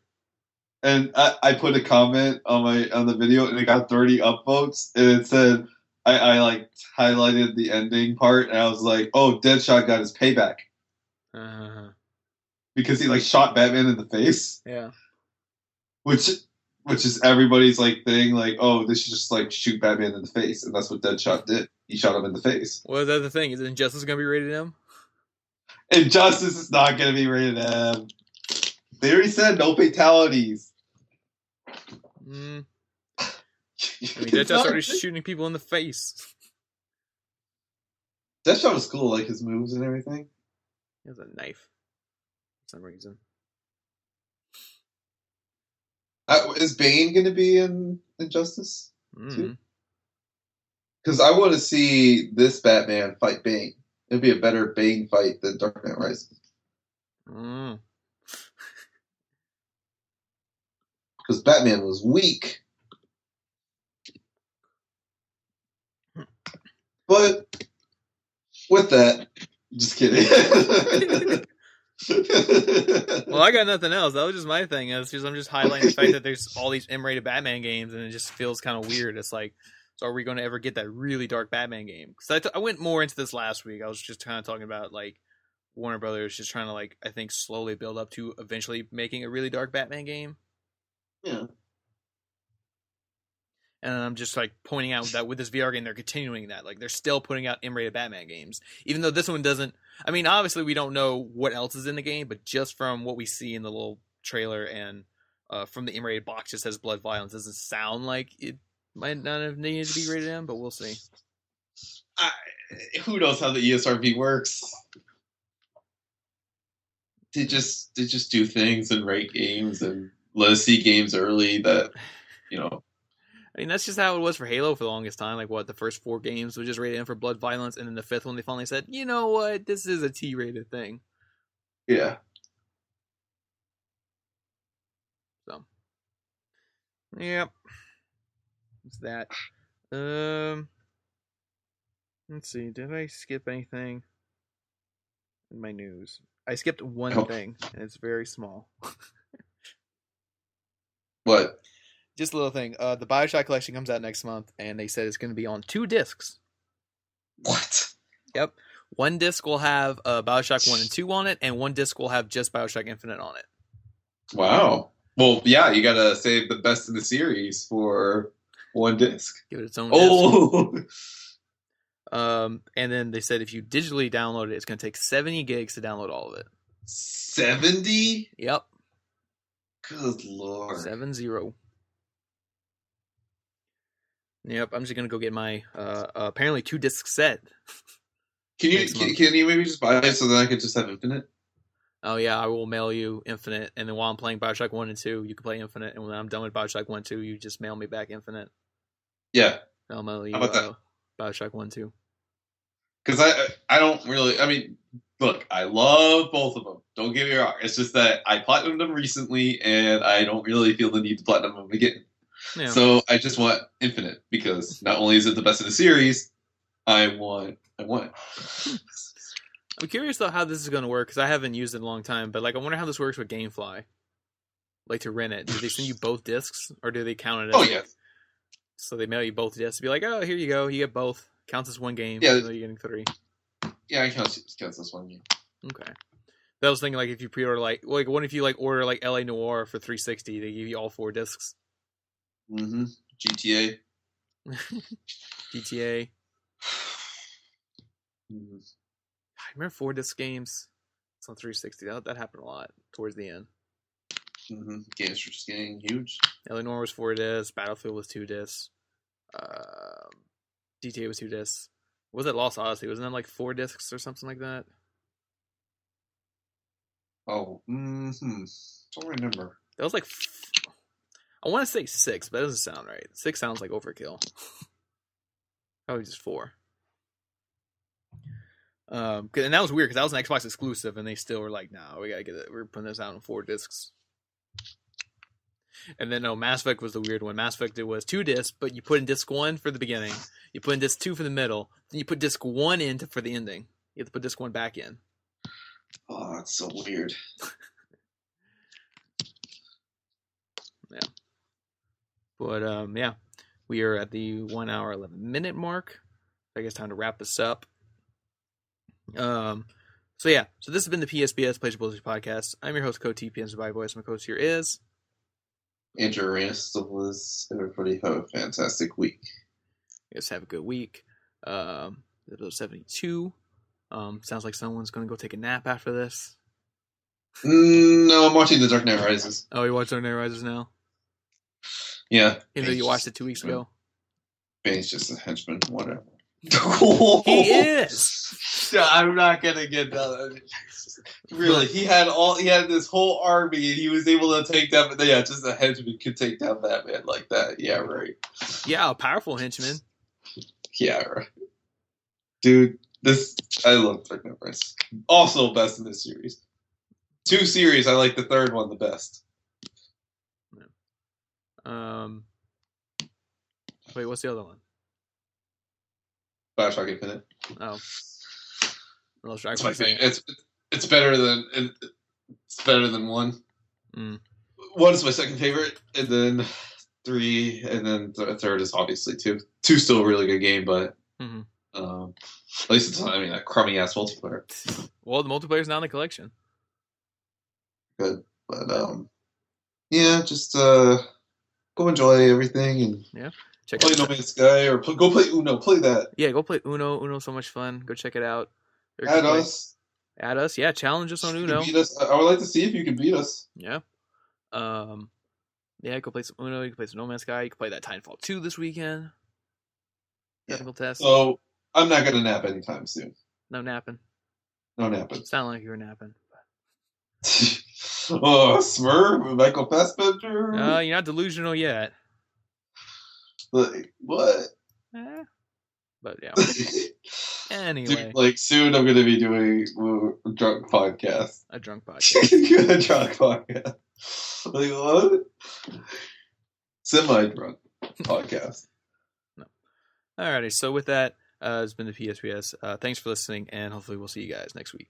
And I, I put a comment on my on the video and it got 30 upvotes and it said I, I like highlighted the ending part and I was like, oh, Deadshot got his payback Uh, because he like shot Batman in the face, yeah. which which is everybody's like thing like, oh, they should just like shoot Batman in the face, and that's what Deadshot did. He shot him in the face. Well, that's the other thing. Is Injustice going to be rated M? Injustice is not going to be rated M. They already said no fatalities. Mm, I mean, It's Deadshot's already shooting people in the face. Deadshot was cool, like his moves and everything. He has a knife. For some reason. Uh, is Bane going to be in Injustice? Mm. Because I want to see this Batman fight Bane. It'd be a better Bane fight than Dark Knight Rises. Mm. Because Batman was weak. But with that, just kidding. Well, I got nothing else. That was just my thing. It's just I'm just highlighting the fact that there's all these M-rated Batman games, and it just feels kind of weird. It's like, so are we going to ever get that really dark Batman game? Because I, t- I went more into this last week. I was just kind of talking about like Warner Brothers just trying to like I think slowly build up to eventually making a really dark Batman game. yeah. And I'm just like pointing out that with this VR game, they're continuing that. Like they're still putting out M-rated Batman games, even though this one doesn't. I mean, obviously we don't know what else is in the game, but just from what we see in the little trailer and uh, from the M-rated box, just says blood violence. Doesn't sound like it might not have needed to be rated M, but we'll see. I, who knows how the ESRB works? They just they just do things and rate games and let us see games early that you know. I mean, that's just how it was for Halo for the longest time. Like, what the first four games was just rated M for blood violence, and then the fifth one they finally said, you know what, this is a T-rated thing. Yeah. So, yep, it's that. Um, let's see. Did I skip anything in my news? I skipped one Oh. thing, and it's very small. What? Just a little thing. Uh, the Bioshock collection comes out next month, and they said it's going to be on two discs. What? Yep. One disc will have uh, Bioshock 1 and 2 on it, and one disc will have just Bioshock Infinite on it. Wow. Well, yeah, you gotta save the best in the series for one disc. Give it its own. disc. Oh, Um, and then they said if you digitally download it, it's going to take 70 gigs to download all of it. 70? Yep, Good lord. seven zero. Yep, I'm just gonna go get my uh, uh apparently two disc set. Can you can, can you maybe just buy it so that I could just have infinite? Oh yeah, I will mail you Infinite, and then while I'm playing Bioshock One and Two, you can play Infinite, and when I'm done with Bioshock One Two, you just mail me back Infinite. Yeah, I'll mail you How about that? uh, Bioshock One Two. because I I don't really. I mean, look, I love both of them. Don't get me wrong. It's just that I platinumed them recently, and I don't really feel the need to platinum them again. Yeah. So I just want infinite because not only is it the best of the series, I want I want it. I'm curious though how this is gonna work because I haven't used it in a long time, but like I wonder how this works with GameFly. Like to rent it, do they send you both discs or do they count it? As Oh yeah, So they mail you both discs. To be like, oh, here you go, you get both. Counts as one game. Yeah. you're getting three. yeah. I count counts as one. game. Okay. That was thinking like if you pre-order like like what if you like order like LA Noire for 360, they give you all four discs. Mm-hmm. GTA. GTA. Mhm. I remember four disc games. It's on 360. That that happened a lot towards the end. Mm-hmm. Games were just getting huge. LA Noire was four discs. Battlefield was two discs. Um, GTA was two discs. What was it Lost Odyssey? Wasn't that like four discs or something like that? Oh, hmm. Don't remember. That was like, I want to say six, but that doesn't sound right. Six sounds like overkill. Probably just four. Um, and that was weird because that was an Xbox exclusive, and they still were like, "No, we gotta get it. We're putting this out in four discs." And then no, Mass Effect was the weird one. Mass Effect it was two discs, but you put in disc one for the beginning, you put in disc two for the middle, then you put disc one in to, for the ending. You have to put disc one back in. Oh, that's so weird. But um, yeah, we are at the one hour eleven minute mark. I guess time to wrap this up. Um, so yeah, so this has been the PSBS Bull Session podcast. I'm your host, Co TPN by Voice. My co-host here is Andrew Arenas was everybody have a fantastic week. Guess have a good week. Um, episode seventy two. Um, sounds like someone's gonna go take a nap after this. Mm, no, I'm watching The Dark Knight Rises. Oh, you watch Dark Knight Rises now? Yeah. Even though you watched it two weeks ago. Bane's just a henchman, whatever. He is. Yeah, I'm not gonna get that. Really, he had all he had this whole army, and he was able to take down. Yeah, just a henchman could take down Batman like that. Yeah, right. Yeah, a powerful henchman. Yeah, right. Dude, this I love Knight Rises. Also, best in this series. Two series, I like the third one the best. Um, wait, what's the other one? Bioshock Infinite. Oh, It's my thing. It's it's better than it's better than one. Mm. One is my second favorite, and then three, and then th- third is obviously two. Two still a really good game, but Mhm. um, at least it's not. I mean, a crummy ass multiplayer. Well, the multiplayer's not in the collection. Good, but um, yeah, just uh, go enjoy everything and Check play out. No Man's Sky or pl- go play Uno. Play that. yeah, go play Uno. Uno so much fun. Go check it out. Or Add go play- us. Add us. Yeah, challenge us on You Uno. beat us. I would like to see if you can beat us. Yeah. Um. Yeah, go play some Uno. You can play some No Man's Sky. You can play that Titanfall 2 this weekend. Yeah. Technical test. So I'm not gonna nap anytime soon. No napping. No napping. Sound like you were napping. oh, Smurf, Michael Fassbender. Uh, you're not delusional yet. like what? Eh. But yeah. Anyway, Dude, like soon, I'm gonna be doing a drunk podcast. a drunk podcast. a drunk podcast. Like what? Semi drunk podcast. No. Alrighty. So with that, uh, it's been the PSBS. Uh, thanks for listening, and hopefully we'll see you guys next week.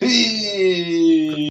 Hey.